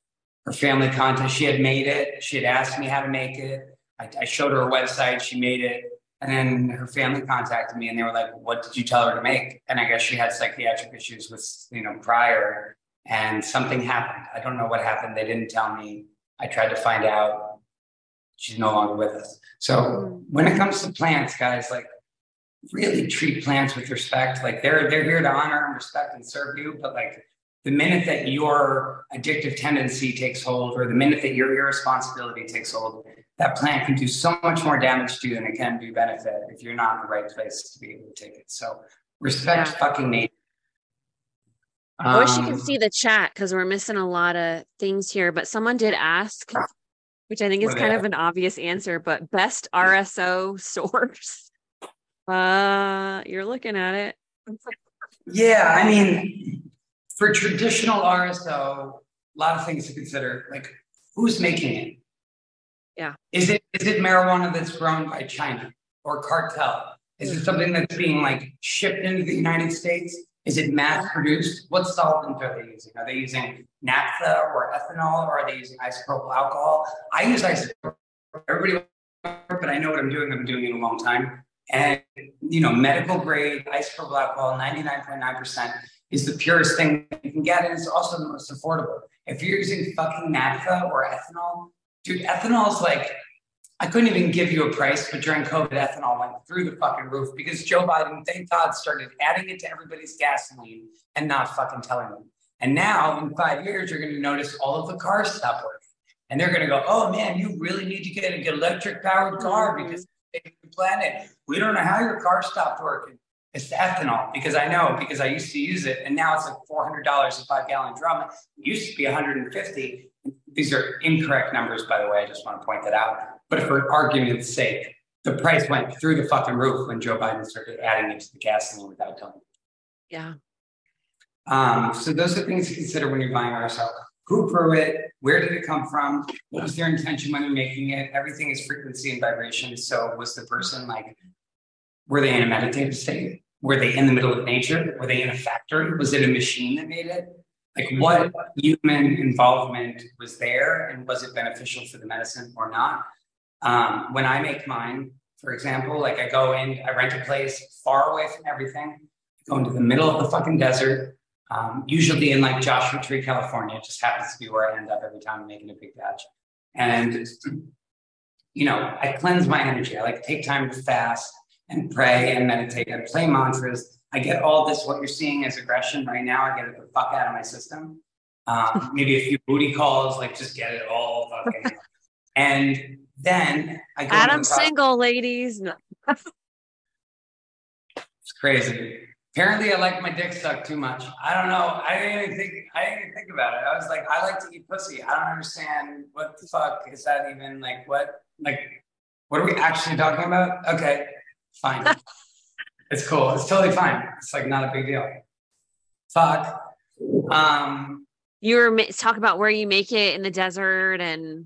her family contact, she had made it. She had asked me how to make it. I, I showed her a website, she made it. And then her family contacted me and they were like, What did you tell her to make? And I guess she had psychiatric issues with, you know, prior and something happened. I don't know what happened. They didn't tell me. I tried to find out. She's no longer with us. So mm-hmm. when it comes to plants, guys, like really treat plants with respect. Like they're they're here to honor and respect and serve you, but like the minute that your addictive tendency takes hold, or the minute that your irresponsibility takes hold, that plant can do so much more damage to you than it can do benefit if you're not in the right place to be able to take it. So respect Yeah. fucking nature. I wish you Um, could see the chat because we're missing a lot of things here. But someone did ask, which I think is kind of an obvious answer, but best RSO [laughs] source. Uh, you're looking at it. Yeah, I mean, for traditional RSO, a lot of things to consider. Like, who's making it? Yeah. Is it is it marijuana that's grown by China or cartel? Is it something that's being like shipped into the United States? Is it mass produced? What solvent are they using? Are they using naphtha or ethanol, or are they using isopropyl alcohol? I use isopropyl. Everybody, but I know what I'm doing. I've been doing it a long time. And you know, medical grade isopropyl alcohol, 99.9%, is the purest thing you can get, and it's also the most affordable. If you're using fucking naphtha or ethanol, dude, ethanol is like I couldn't even give you a price, but during COVID, ethanol went through the fucking roof because Joe Biden, thank God, started adding it to everybody's gasoline and not fucking telling them. And now, in five years, you're going to notice all of the cars stop working. And they're going to go, oh man, you really need to get an electric powered car because it's the planet. We don't know how your car stopped working. It's the ethanol because I know because I used to use it and now it's like $400 a five gallon drum. It used to be 150. These are incorrect numbers, by the way. I just want to point that out. But for argument's sake, the price went through the fucking roof when Joe Biden started adding it to the gasoline without telling you. Yeah. Um, so those are things to consider when you're buying RSO. Who grew it? Where did it come from? What was their intention when they're making it? Everything is frequency and vibration. So was the person like, were they in a meditative state? Were they in the middle of nature? Were they in a factory? Was it a machine that made it? Like what human involvement was there and was it beneficial for the medicine or not? Um, when I make mine, for example, like I go in, I rent a place far away from everything, go into the middle of the fucking desert, um, usually in like Joshua Tree, California. It just happens to be where I end up every time I'm making a big batch. And, you know, I cleanse my energy. I like take time to fast and pray and meditate and play mantras. I get all this, what you're seeing as aggression right now, I get it the fuck out of my system. Um, [laughs] maybe a few booty calls, like just get it all fucking. [laughs] and then I go into Adam the single, ladies. No. It's crazy. Apparently, I like my dick sucked too much. I don't know. I didn't even think. I didn't even think about it. I was like, I like to eat pussy. I don't understand what the fuck is that even like. What like? What are we actually talking about? Okay, fine. it's cool. It's totally fine. It's like not a big deal. Fuck. Um. You were talk about where you make it in the desert and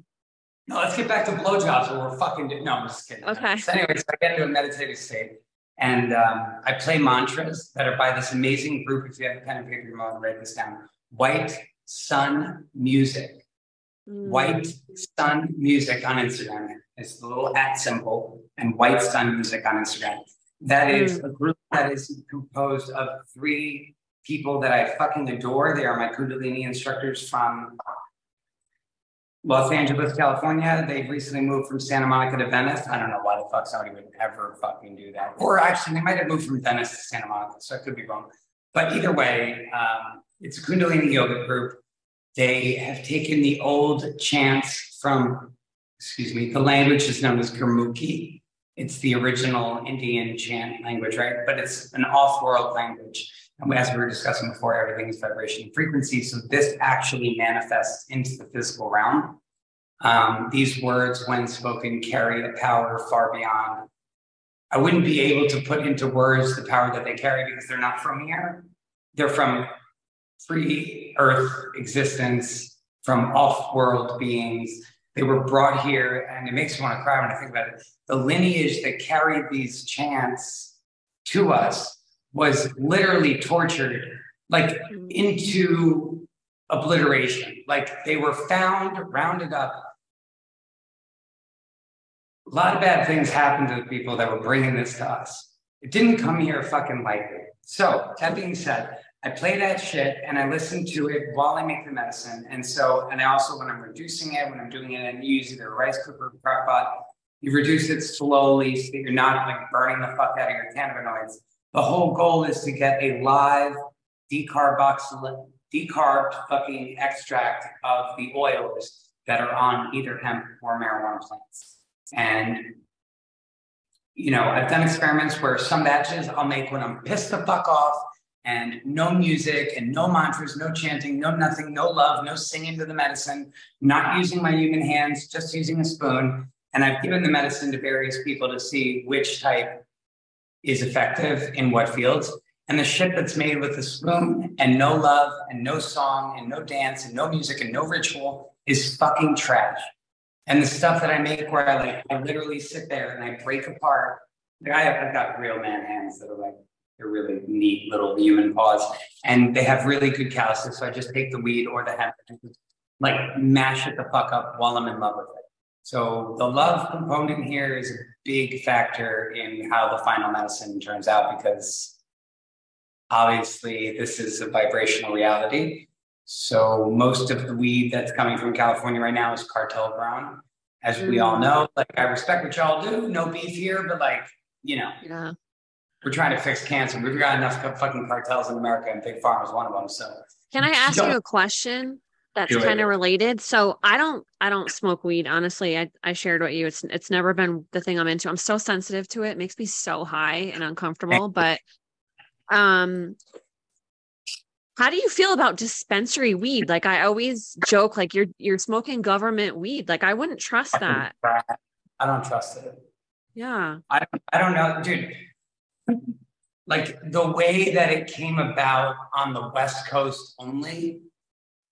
No, let's get back to blowjobs where we're fucking. Do- no, I'm just kidding. Okay. So, anyways, I get into a meditative state, and um, I play mantras that are by this amazing group. If you have a pen and paper, you want to write this down. White Sun Music. Mm. White Sun Music on Instagram. It's the little at symbol and White Sun Music on Instagram. That is a group that is composed of three people that I fucking adore. They are my Kundalini instructors from Los Angeles, California. They've recently moved from Santa Monica to Venice. I don't know why the fuck somebody would ever fucking do that. Or actually, they might have moved from Venice to Santa Monica, so I could be wrong. But either way, um, it's a Kundalini yoga group. They have taken the old chants from, excuse me, the language is known as Gurmukhi. It's the original Indian chant language, right? But it's an off-world language. And as we were discussing before, everything is vibration and frequency. So this actually manifests into the physical realm. Um, these words, when spoken, carry a power far beyond. I wouldn't be able to put into words the power that they carry because they're not from here. They're from pre earth existence, from off world beings. They were brought here, and it makes me want to cry when I think about it. The lineage that carried these chants to us was literally tortured, like mm-hmm. into obliteration. Like they were found, rounded up. A lot of bad things happened to the people that were bringing this to us. It didn't come here fucking lightly. So, that being said, I play that shit and I listen to it while I make the medicine. And so, and I also, when I'm reducing it, when I'm doing it, and you use either a rice cooker or crock pot, you reduce it slowly so that you're not like burning the fuck out of your cannabinoids. The whole goal is to get a live decarboxyl decarbed fucking extract of the oils that are on either hemp or marijuana plants. And you know, I've done experiments where some batches I'll make when I'm pissed the fuck off and no music and no mantras, no chanting, no nothing, no love, no singing to the medicine, not using my human hands, just using a spoon. And I've given the medicine to various people to see which type is effective in what fields. And the shit that's made with a spoon and no love and no song and no dance and no music and no ritual is fucking trash. And the stuff that I make where I like, I literally sit there and I break apart. Like I have, I've got real man hands that are like, they're really neat little human paws, and they have really good calluses. So I just take the weed or the hemp, and just, like mash it the fuck up while I'm in love with it. So the love component here is a big factor in how the final medicine turns out because obviously this is a vibrational reality. So most of the weed that's coming from California right now is cartel grown. As we all mm. know, like I respect what y'all do, no beef here, but like, you know, Yeah. We're trying to fix cancer. We've got enough fucking cartels in America, and Big Pharma is one of them. So Can I ask you a question that's kind of related? So I don't I don't smoke weed, honestly. I, I shared with you. It's it's never been the thing I'm into. I'm so sensitive to it. It makes me so high and uncomfortable. [laughs] But um how do you feel about dispensary weed? Like I always joke, like you're you're smoking government weed. Like I wouldn't trust that. I don't trust it. Yeah. I don't, I don't know, dude. Like the way that it came about on the West Coast only.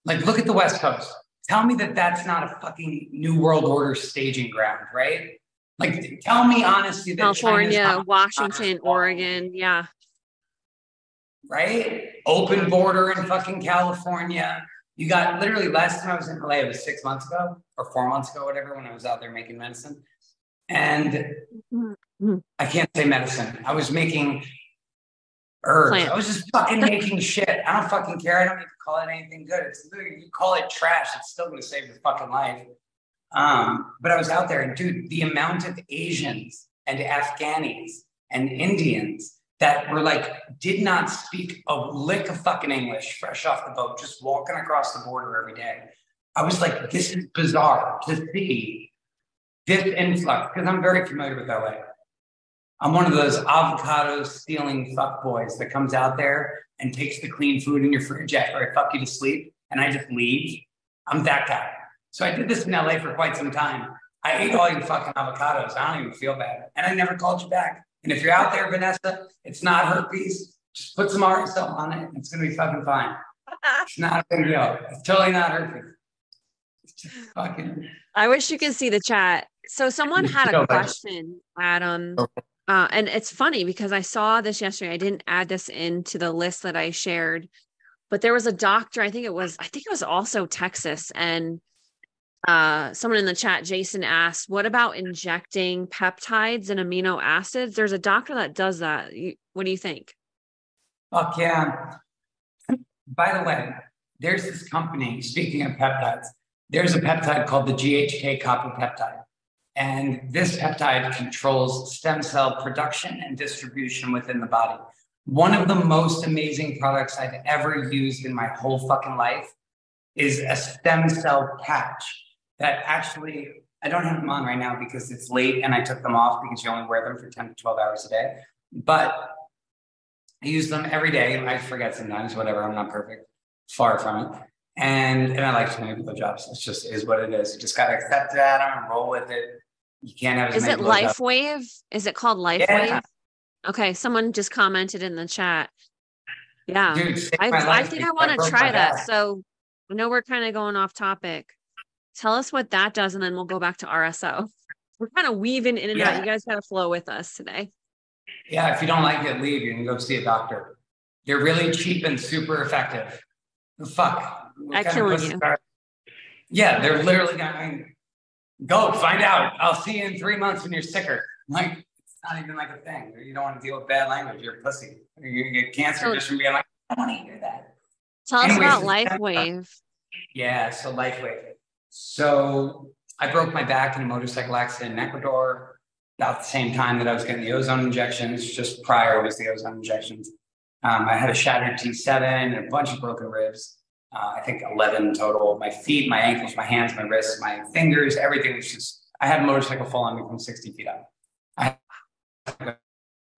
Like, look at the West Coast. Tell me that that's not a fucking New World Order staging ground, right? Like, tell me honestly that California, Washington, Oregon. Yeah. right? Open border in fucking California. You got literally last time I was in LA, it was six months ago or four months ago, whatever, when I was out there making medicine. And Mhm. I can't say medicine. I was making herbs. Plant. I was just fucking [laughs] making shit. I don't fucking care. I don't need to call it anything good. It's literally you call it trash, it's still gonna save your fucking life. Um, but I was out there and dude, the amount of Asians and Afghanis and Indians that were like did not speak a lick of fucking English fresh off the boat, just walking across the border every day. I was like, this is bizarre to see this influx because I'm very familiar with LA. I'm one of those avocado stealing fuck boys that comes out there and takes the clean food in your fridge after I fuck you to sleep and I just leave. I'm that guy. So I did this in LA for quite some time. I ate all your fucking avocados. I don't even feel bad. And I never called you back. And if you're out there, Vanessa, it's not herpes. Just put some RSO on it. It's gonna be fucking fine. [laughs] It's not a big deal. It's totally not herpes. It's just fucking I wish you could see the chat. So someone had a question, Adam. Okay. Uh, and it's funny because I saw this yesterday. I didn't add this into the list that I shared, but there was a doctor, I think it was, I think it was also Texas. And uh, someone in the chat, Jason asked, what about injecting peptides and amino acids? There's a doctor that does that. You, what do you think? Fuck yeah. By the way, there's this company, speaking of peptides, there's a peptide called the GHK copper peptide. And this peptide controls stem cell production and distribution within the body. One of the most amazing products I've ever used in my whole fucking life is a stem cell patch that actually, I don't have them on right now because it's late and I took them off because you only wear them for 10 to 12 hours a day. But I use them every day. I forget sometimes, whatever. I'm not perfect, far from it. And and I like to make blowjobs. It's just is what it is. You just gotta accept that and roll with it. You can't have Is it. LifeWave? Is it called LifeWave? Yeah. Okay, someone just commented in the chat. Yeah. Dude, I, I think I want to try that. back. So I know we're kind of going off topic. Tell us what that does, and then we'll go back to RSO. We're kind of weaving in and out. You guys got to flow with us today. Yeah, if you don't like it, leave. You can go see a doctor. They're really cheap and super effective. Fuck. What At kind of killing you. are- Yeah, they're literally going. Go find out. I'll see you in three months when you're sicker. I'm like it's not even like a thing. You don't want to deal with bad language. You're a pussy. You're going to get cancer So- just from being like, I don't want to hear that. Tell us about LifeWave. Yeah, so LifeWave. So I broke my back in a motorcycle accident in Ecuador about the same time that I was getting the ozone injections. Just prior was the ozone injections. Um, I had a shattered T7 and a bunch of broken ribs. Uh, I think 11 total. My feet, my ankles, my hands, my wrists, my fingers, everything was just. I had a motorcycle fall on me from 60 feet up. I had a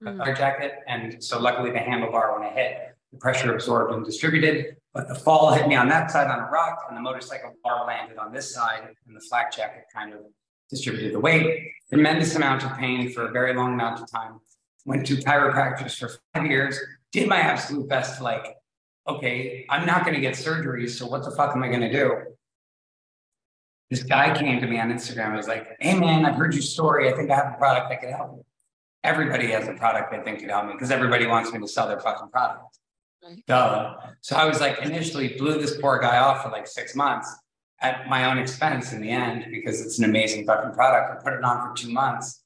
Mm. jacket, and so luckily the handlebar when it hit, the pressure absorbed and distributed. But the fall hit me on that side on a rock, and the motorcycle bar landed on this side, and the flak jacket kind of distributed the weight. Tremendous amount of pain for a very long amount of time. Went to chiropractors for five years. Did my absolute best to like, okay, I'm not going to get surgery, so what the fuck am I going to do? This guy came to me on Instagram. I was like, "Hey man, I've heard your story. I think I have a product that could help you." Everybody has a product they think could help me because everybody wants me to sell their fucking product. Right. Duh. So I was like, initially blew this poor guy off for like six months at my own expense in the end because it's an amazing fucking product. I put it on for two months.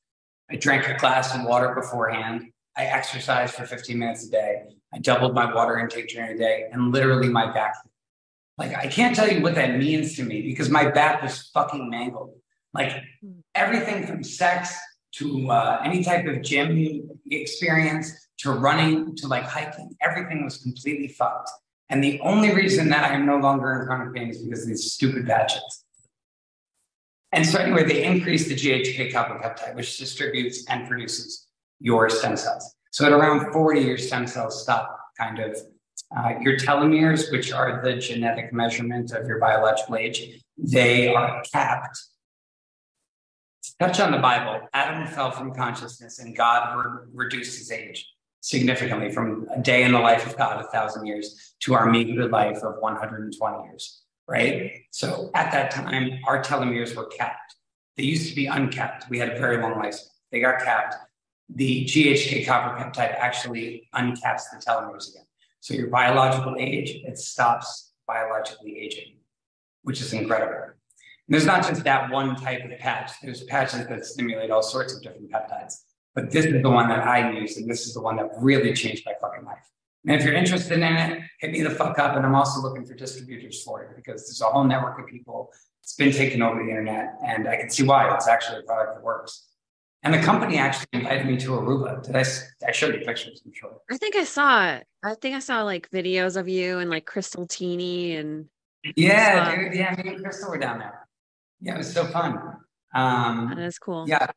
I drank a glass of water beforehand. I exercised for 15 minutes a day. I doubled my water intake during the day and literally my back. Like, I can't tell you what that means to me because my back was fucking mangled. Like, everything from sex to uh, any type of gym experience to running to like hiking, everything was completely fucked. And the only reason that I am no longer in chronic pain is because of these stupid patches. And so, anyway, they increase the GHK copper peptide, which distributes and produces your stem cells. So, at around 40, your stem cells stop kind of uh, your telomeres, which are the genetic measurement of your biological age, they are capped. To touch on the Bible, Adam fell from consciousness and God re- reduced his age significantly from a day in the life of God, a thousand years, to our meager life of 120 years, right? So at that time, our telomeres were capped. They used to be uncapped. We had a very long lifespan. They got capped. The GHK copper peptide actually uncaps the telomeres again. So your biological age, it stops biologically aging, which is incredible. And there's not just that one type of patch. There's patches that stimulate all sorts of different peptides. But this is the one that I use, and this is the one that really changed my fucking life. And if you're interested in it, hit me the fuck up. And I'm also looking for distributors for it because there's a whole network of people. It's been taken over the internet, and I can see why. It's actually a product that works. And the company actually invited me to Aruba. Did I? I showed you pictures, I'm sure. I think I saw it. I think I saw like videos of you and like Crystal Teeny and Yeah, dude. Yeah, me and Crystal were down there. Yeah, it was so fun. Um, that is cool. Yeah.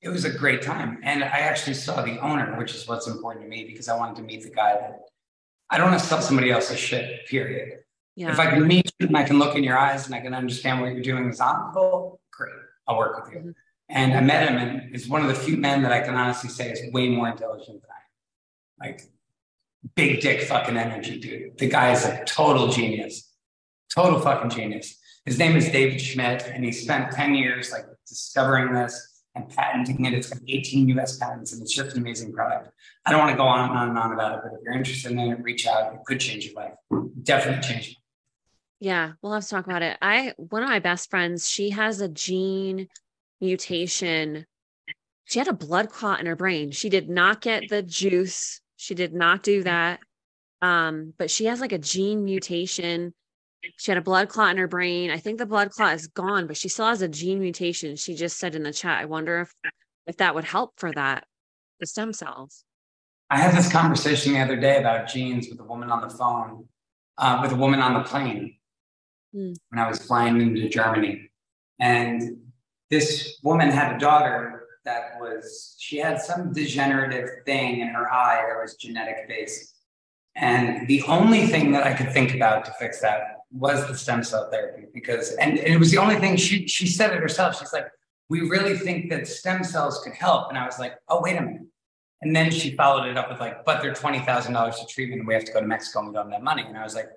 it was a great time. And I actually saw the owner, which is what's important to me because I wanted to meet the guy that I don't want to sell somebody else's shit, period. Yeah. If I can meet you and I can look in your eyes and I can understand what you're doing is honorable, great. I'll work with you. Mhm. And I met him and he's one of the few men that I can honestly say is way more intelligent than I. Like big dick fucking energy, dude. The guy is a total genius. Total fucking genius. His name is David Schmidt, and he spent 10 years like discovering this and patenting it. It's got 18 US patents, and it's just an amazing product. I don't want to go on and on and on about it, but if you're interested in it, reach out. It could change your life. Definitely change. Yeah, we'll have to talk about it. I one of my best friends, she has a gene mutation. She had a blood clot in her brain. She did not get the juice. She did not do that. Um, but she has like a gene mutation. She had a blood clot in her brain. I think the blood clot is gone, but she still has a gene mutation. She just said in the chat, I wonder if if that would help for that, the stem cells. I had this conversation the other day about genes with a woman on the phone, uh, with a woman on the plane Hmm. when I was flying into Germany. And this woman had a daughter that was, she had some degenerative thing in her eye that was genetic based. And the only thing that I could think about to fix that was the stem cell therapy because, and, it was the only thing she, she said it herself. She's like, we really think that stem cells could help. And I was like, oh, wait a minute. And then she followed it up with like, but they're twenty thousand dollars to treatment, and we have to go to Mexico, and we don't have that money. And I was like,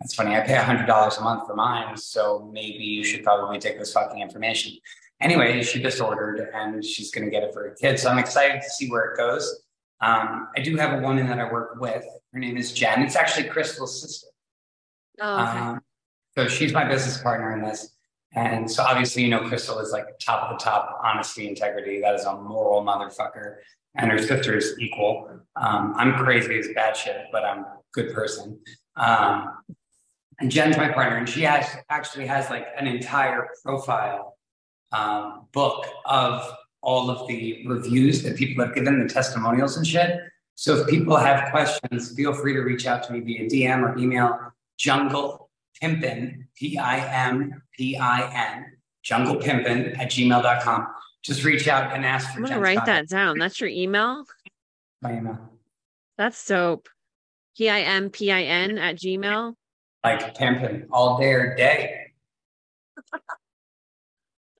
that's funny. I pay hundred dollars a month for mine, so maybe you should probably take this fucking information. Anyway, she just ordered, and she's going to get it for her kid. So I'm excited to see where it goes. Um, I do have a woman that I work with. Her name is Jen. It's actually Crystal's sister. Oh, okay. Um, so she's my business partner in this. And so obviously, you know, Crystal is like top of the top, honesty, integrity. That is a moral motherfucker. And her sister is equal. Um, I'm crazy as bad shit, but I'm a good person. Um, and Jen's my partner, and she has actually has like an entire profile um, book of all of the reviews that people have given, the testimonials and shit. So if people have questions, feel free to reach out to me via DM or email jungle pimpin, P I M P I N, jungle pimpin at gmail.com. Just reach out and ask for I'm gonna Jen's write that down. That's your email. My email. That's dope. P I M P I N at Gmail. Like pimpin all day or day. [laughs]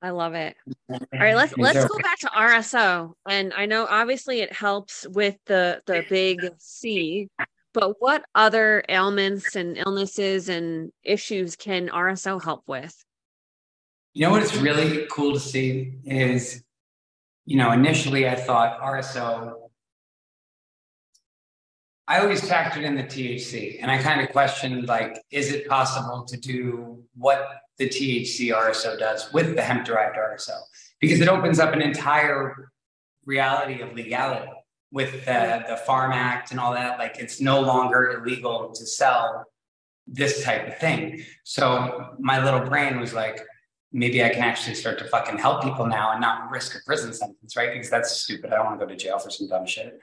I love it. All right, let's let's go back to RSO. And I know obviously it helps with the the big C, but what other ailments and illnesses and issues can RSO help with? You know what is really cool to see is, you know, initially I thought RSO. I always factored in the THC, and I kind of questioned like, is it possible to do what the THC RSO does with the hemp derived RSO? Because it opens up an entire reality of legality with the, the Farm Act and all that. Like, it's no longer illegal to sell this type of thing. So my little brain was like, maybe I can actually start to fucking help people now and not risk a prison sentence, right? Because that's stupid. I don't want to go to jail for some dumb shit.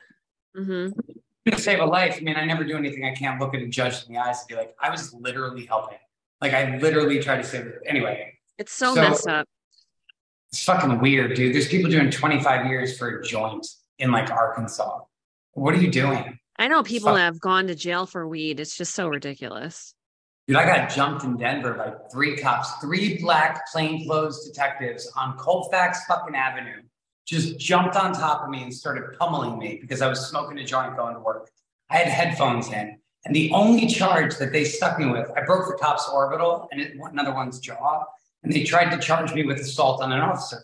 Mm-hmm. To save a life, I mean, I never do anything. I can't look at a judge in the eyes and be like, I was literally helping. Like, I literally tried to say. Anyway, It's so, So- messed up. it's fucking weird, dude. There's people doing 25 years for a joint in like Arkansas. What are you doing? I know people Fuck. have gone to jail for weed. It's just so ridiculous. Dude, I got jumped in Denver by three cops, three black plainclothes detectives on Colfax fucking Avenue. Just jumped on top of me and started pummeling me because I was smoking a joint going to work. I had headphones in. And the only charge that they stuck me with, I broke the cop's orbital and it, another one's jaw. And they tried to charge me with assault on an officer.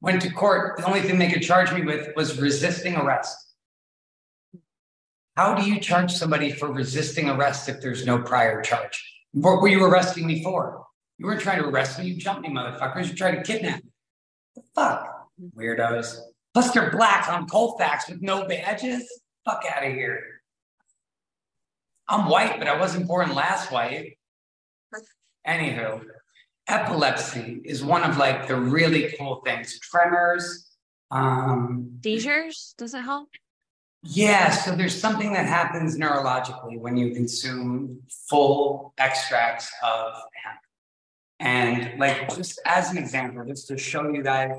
Went to court. The only thing they could charge me with was resisting arrest. How do you charge somebody for resisting arrest if there's no prior charge? What were you arresting me for? You weren't trying to arrest me. You jumped me, motherfuckers. You tried to kidnap me. The fuck? Weirdos. Plus, they're on Colfax with no badges. Fuck out of here. I'm white, but I wasn't born last white. Anywho, epilepsy is one of like the really cool things. Tremors. Um, Seizures, does it help? yeah, so there's something that happens neurologically when you consume full extracts of hemp. And like just as an example, just to show you guys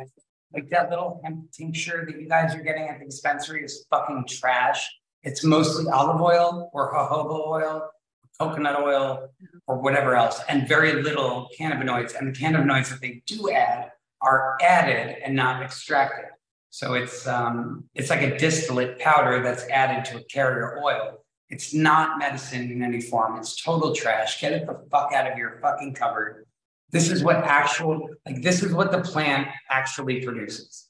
Like that little hemp tincture that you guys are getting at the dispensary is fucking trash. It's mostly olive oil or jojoba oil, coconut oil, or whatever else, and very little cannabinoids. And the cannabinoids that they do add are added and not extracted. So it's um, it's like a distillate powder that's added to a carrier oil. It's not medicine in any form. It's total trash. Get it the fuck out of your fucking cupboard. This is what actual like this is what the plant actually produces.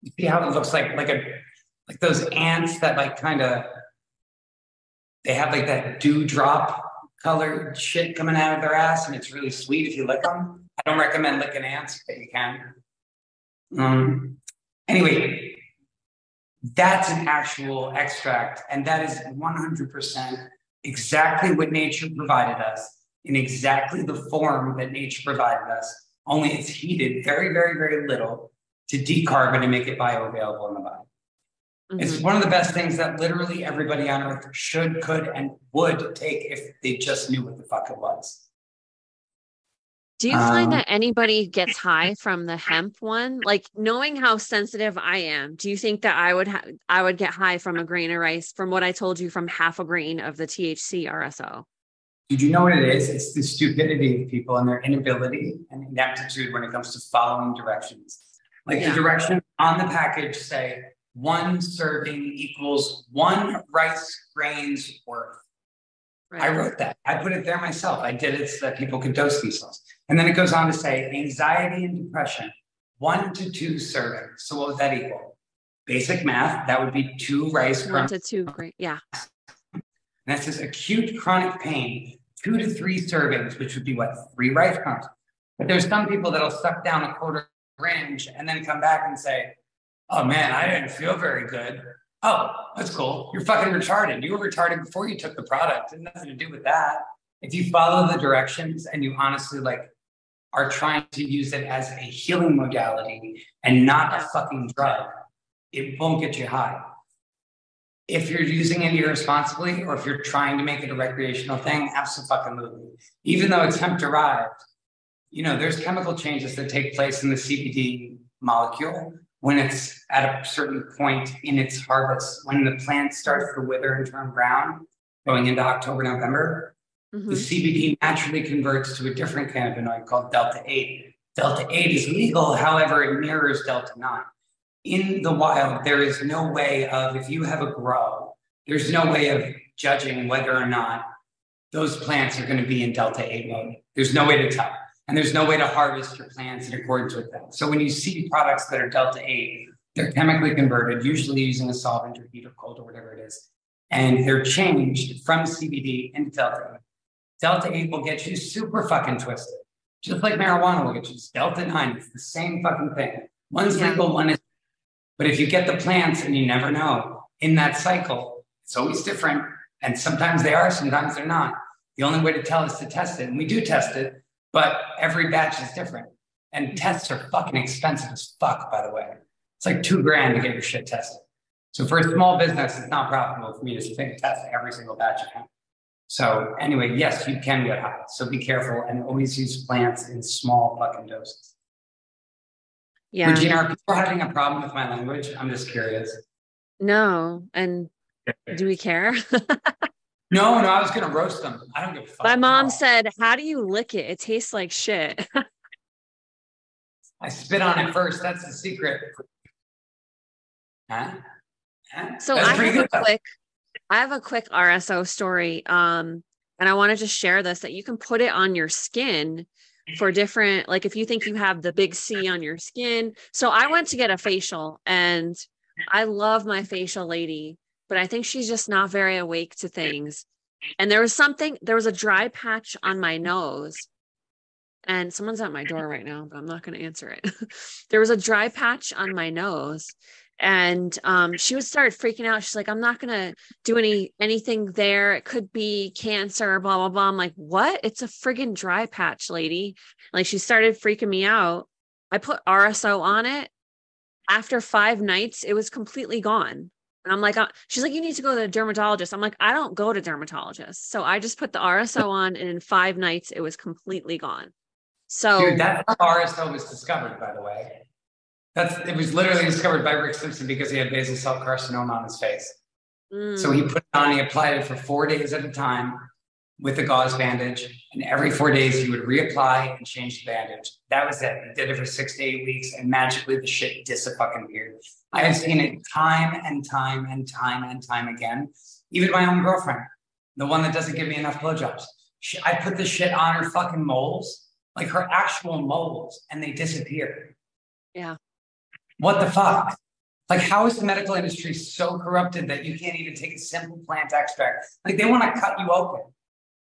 You see how it looks like like a like those ants that like kind of they have like that dewdrop colored shit coming out of their ass, and it's really sweet if you lick them. I don't recommend licking ants, but you can. Um, anyway, that's an actual extract, and that is 100% exactly what nature provided us in exactly the form that nature provided us. Only it's heated very, very, very little to decarbon and make it bioavailable in the body. It's Mhm. one of the best things that literally everybody on earth should, could, and would take if they just knew what the fuck it was. Do you find Um, that anybody gets high from the hemp one? Like knowing how sensitive I am, do you think that I would ha- I would get high from a grain of rice from what I told you from half a grain of the THC RSO? Did you know what it is? It's the stupidity of people and their inability and ineptitude when it comes to following directions. Like Yeah. the directions on the package say one serving equals one rice grain's worth. I wrote that. I put it there myself. I did it so that people could dose themselves. And then it goes on to say anxiety and depression, one to two servings. So what would that equal? Basic math, that would be two rice One crumbs. to two grain. Yeah. And that says acute chronic pain, two to three servings, which would be what, three rice crumbs. But there's some people that'll suck down a quarter range and then come back and say, oh man, I didn't feel very good. Oh, that's cool. You're fucking retarded. You were retarded before you took the product. It had nothing to do with that. If you follow the directions and you honestly like are trying to use it as a healing modality and not a fucking drug, it won't get you high if you're using it irresponsibly or if you're trying to make it a recreational thing, absolutely. Even though it's hemp derived, you know, there's chemical changes that take place in the CBD molecule when it's at a certain point in its harvest, when the plant starts to wither and turn brown, going into October, November, the Mhm. CBD naturally converts to a different cannabinoid called Delta 8. Delta 8 is legal, however, it mirrors Delta 9. In the wild, there is no way of, if you have a grow, there's no way of judging whether or not those plants are going to be in Delta 8 mode. There's no way to tell. And there's no way to harvest your plants in accordance with that. So when you see products that are Delta 8, they're chemically converted, usually using a solvent or heat or cold or whatever it is. And they're changed from CBD into Delta 8. Delta 8 will get you super fucking twisted. Just like marijuana will get you. Delta 9. It's the same fucking thing. One's Yeah. legal, one is. But if you get the plants and you never know, in that cycle, it's always different. And sometimes they are, sometimes they're not. The only way to tell is to test it. And we do test it, but every batch is different. And mm-hmm. tests are fucking expensive as fuck, by the way. It's like two grand to get your shit tested. So for a small business, it's not profitable for me to test every single batch of hemp. So anyway, yes, you can get high. So be careful and always use plants in small fucking doses. Yeah. Regina, are people having a problem with my language? I'm just curious. No. And do we care? [laughs] No, no, I was gonna roast them. I don't give a fuck. My mom said, How do you lick it? It tastes like shit. [laughs] I spit on it first. That's the secret. Huh? Huh? So That's I have a good, though. quick I have a quick RSO story. Um, and I wanted to share this that you can put it on your skin for different, like if you think you have the big C on your skin. So I went to get a facial and I love my facial lady, but I think she's just not very awake to things. And there was something, there was a dry patch on my nose. And someone's at my door right now, but I'm not going to answer it. [laughs] there was a dry patch on my nose and um, she would start freaking out. She's like, "I'm not gonna do any anything there. It could be cancer." Blah blah blah. I'm like, "What? It's a friggin' dry patch, lady." Like she started freaking me out. I put RSO on it. After five nights, it was completely gone. And I'm like, uh, she's like, you need to go to a dermatologist. I'm like, I don't go to dermatologists. So I just put the RSO [laughs] on, and in five nights, it was completely gone. So Dude, that's how RSO was discovered, by the way. That's it was literally discovered by Rick Simpson because he had basal cell carcinoma on his face. Mm. So he put it on, he applied it for four days at a time with a gauze bandage. And every four days he would reapply and change the bandage. That was it. He did it for six to eight weeks and magically the shit disappeared. I have seen it time and time and time and time again. Even my own girlfriend, the one that doesn't give me enough blowjobs. She, I put the shit on her fucking moles, like her actual moles, and they disappeared. Yeah. What the fuck? Like, how is the medical industry so corrupted that you can't even take a simple plant extract? Like, they want to cut you open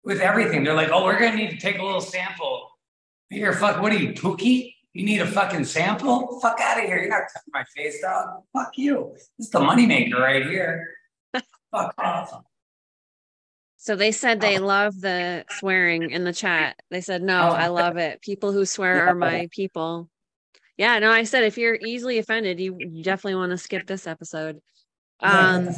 with everything. They're like, oh, we're gonna need to take a little sample. Here, fuck, what are you, Pookie? You need a fucking sample? Fuck out of here. You're not touching my face, dog. Fuck you. This is the moneymaker right here. [laughs] fuck off. So they said they Oh. love the swearing in the chat. They said, no, Oh. I love it. People who swear are my people. Yeah, no, I said if you're easily offended, you, you definitely want to skip this episode. Um,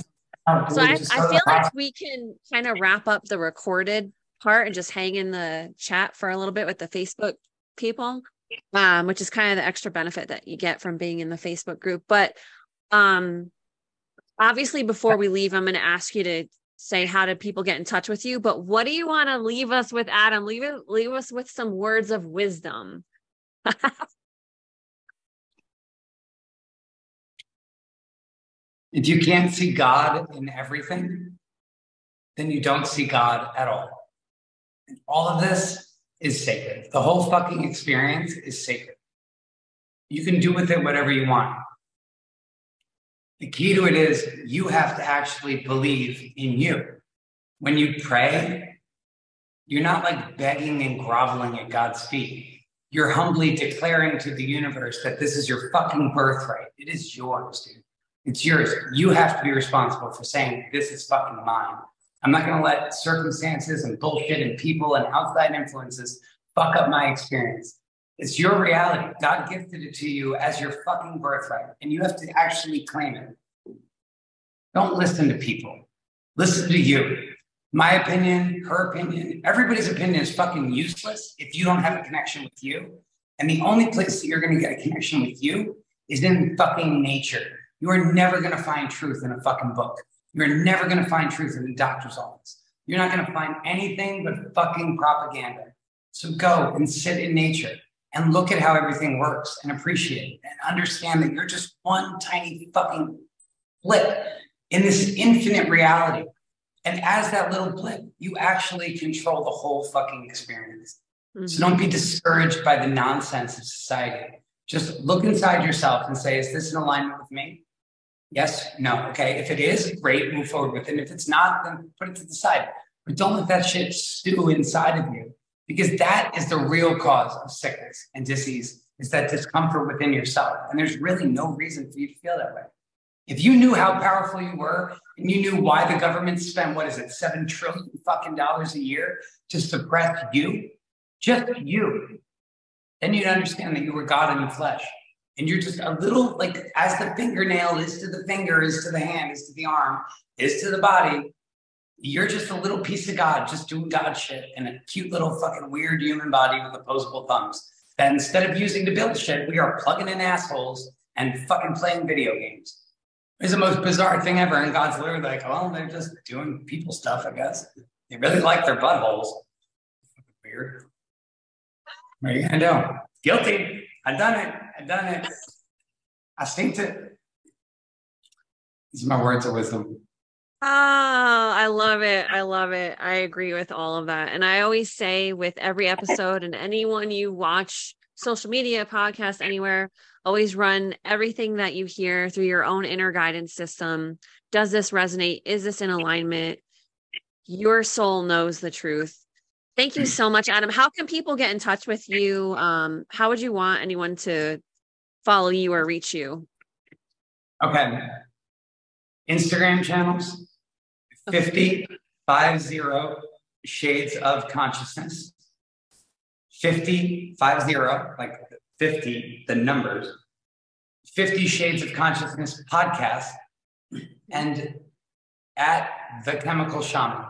so I, I feel like we can kind of wrap up the recorded part and just hang in the chat for a little bit with the Facebook people, um, which is kind of the extra benefit that you get from being in the Facebook group. But um, obviously, before we leave, I'm going to ask you to say how do people get in touch with you. But what do you want to leave us with, Adam? Leave it, leave us with some words of wisdom. [laughs] If you can't see God in everything, then you don't see God at all. All of this is sacred. The whole fucking experience is sacred. You can do with it whatever you want. The key to it is you have to actually believe in you. When you pray, you're not like begging and groveling at God's feet. You're humbly declaring to the universe that this is your fucking birthright. It is yours, dude. It's yours. You have to be responsible for saying, this is fucking mine. I'm not going to let circumstances and bullshit and people and outside influences fuck up my experience. It's your reality. God gifted it to you as your fucking birthright, and you have to actually claim it. Don't listen to people. Listen to you. My opinion, her opinion, everybody's opinion is fucking useless if you don't have a connection with you. And the only place that you're going to get a connection with you is in fucking nature. You are never going to find truth in a fucking book. You're never going to find truth in a doctor's office. You're not going to find anything but fucking propaganda. So go and sit in nature and look at how everything works and appreciate it and understand that you're just one tiny fucking blip in this infinite reality. And as that little blip, you actually control the whole fucking experience. So mm-hmm. don't be discouraged by the nonsense of society. Just look inside yourself and say, is this in alignment with me? Yes, no. Okay. If it is, great, move forward with it. If it's not, then put it to the side. But don't let that shit stew inside of you because that is the real cause of sickness and disease is that discomfort within yourself. And there's really no reason for you to feel that way. If you knew how powerful you were and you knew why the government spent, what is it, seven trillion fucking dollars a year to suppress you, just you, then you'd understand that you were God in the flesh. And you're just a little like as the fingernail is to the finger, is to the hand, is to the arm, is to the body. You're just a little piece of God, just doing God shit in a cute little fucking weird human body with opposable thumbs. That instead of using to build shit, we are plugging in assholes and fucking playing video games. It's the most bizarre thing ever. And God's literally like, well, they're just doing people stuff, I guess. They really like their buttholes. Weird. What are? Guilty. I've done it. I've done it. I synced it. These are my words of wisdom. Oh, I love it. I love it. I agree with all of that. And I always say with every episode and anyone you watch social media, podcast, anywhere, always run everything that you hear through your own inner guidance system. Does this resonate? Is this in alignment? Your soul knows the truth. Thank you so much, Adam. How can people get in touch with you? Um, how would you want anyone to follow you or reach you? Okay. Instagram channels 50, 50 shades of consciousness. 50, 50, like 50, the numbers. 50 Shades of Consciousness podcast and at The Chemical Shaman.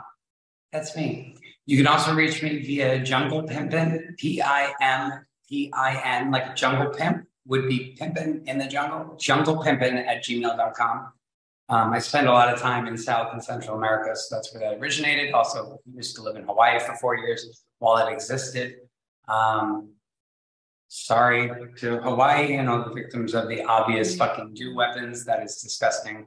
That's me. You can also reach me via Jungle Pimpin, P I M P I N, like Jungle Pimp, would be pimpin in the jungle, junglepimpin at gmail.com. Um, I spend a lot of time in South and Central America, so that's where that originated. Also, used to live in Hawaii for four years while it existed. Um, sorry to Hawaii and all the victims of the obvious fucking DEW weapons. That is disgusting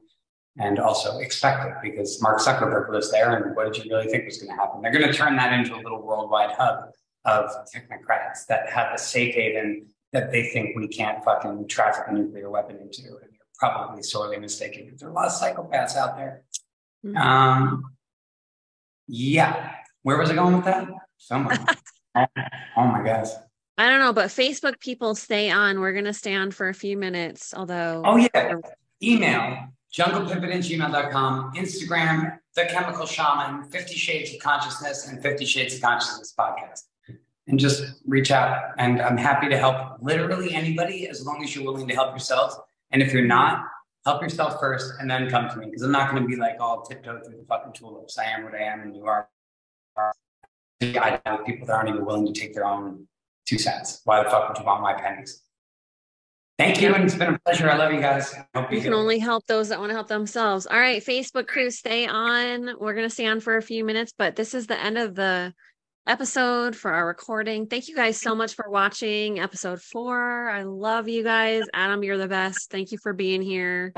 and also expected because Mark Zuckerberg lives there. And what did you really think was going to happen? They're going to turn that into a little worldwide hub of technocrats that have a safe haven that they think we can't fucking traffic a nuclear weapon into. And you're probably sorely mistaken there are a lot of psychopaths out there. Mm-hmm. Um, yeah. Where was I going with that? Somewhere. [laughs] oh, my gosh. I don't know, but Facebook people stay on. We're going to stay on for a few minutes, although. Oh, yeah. Email junglepimpin at gmail.com, Instagram, The Chemical Shaman, 50 Shades of Consciousness, and 50 Shades of Consciousness podcast. And just reach out. And I'm happy to help literally anybody as long as you're willing to help yourself. And if you're not, help yourself first and then come to me because I'm not going to be like all tiptoe through the fucking tulips. I am what I am and you are. I know people that aren't even willing to take their own two cents. Why the fuck would you want my pennies? Thank you. And it's been a pleasure. I love you guys. you, you can only help those that want to help themselves. All right, Facebook crew, stay on. We're going to stay on for a few minutes, but this is the end of the episode for our recording. Thank you guys so much for watching episode four. I love you guys. Adam, you're the best. Thank you for being here.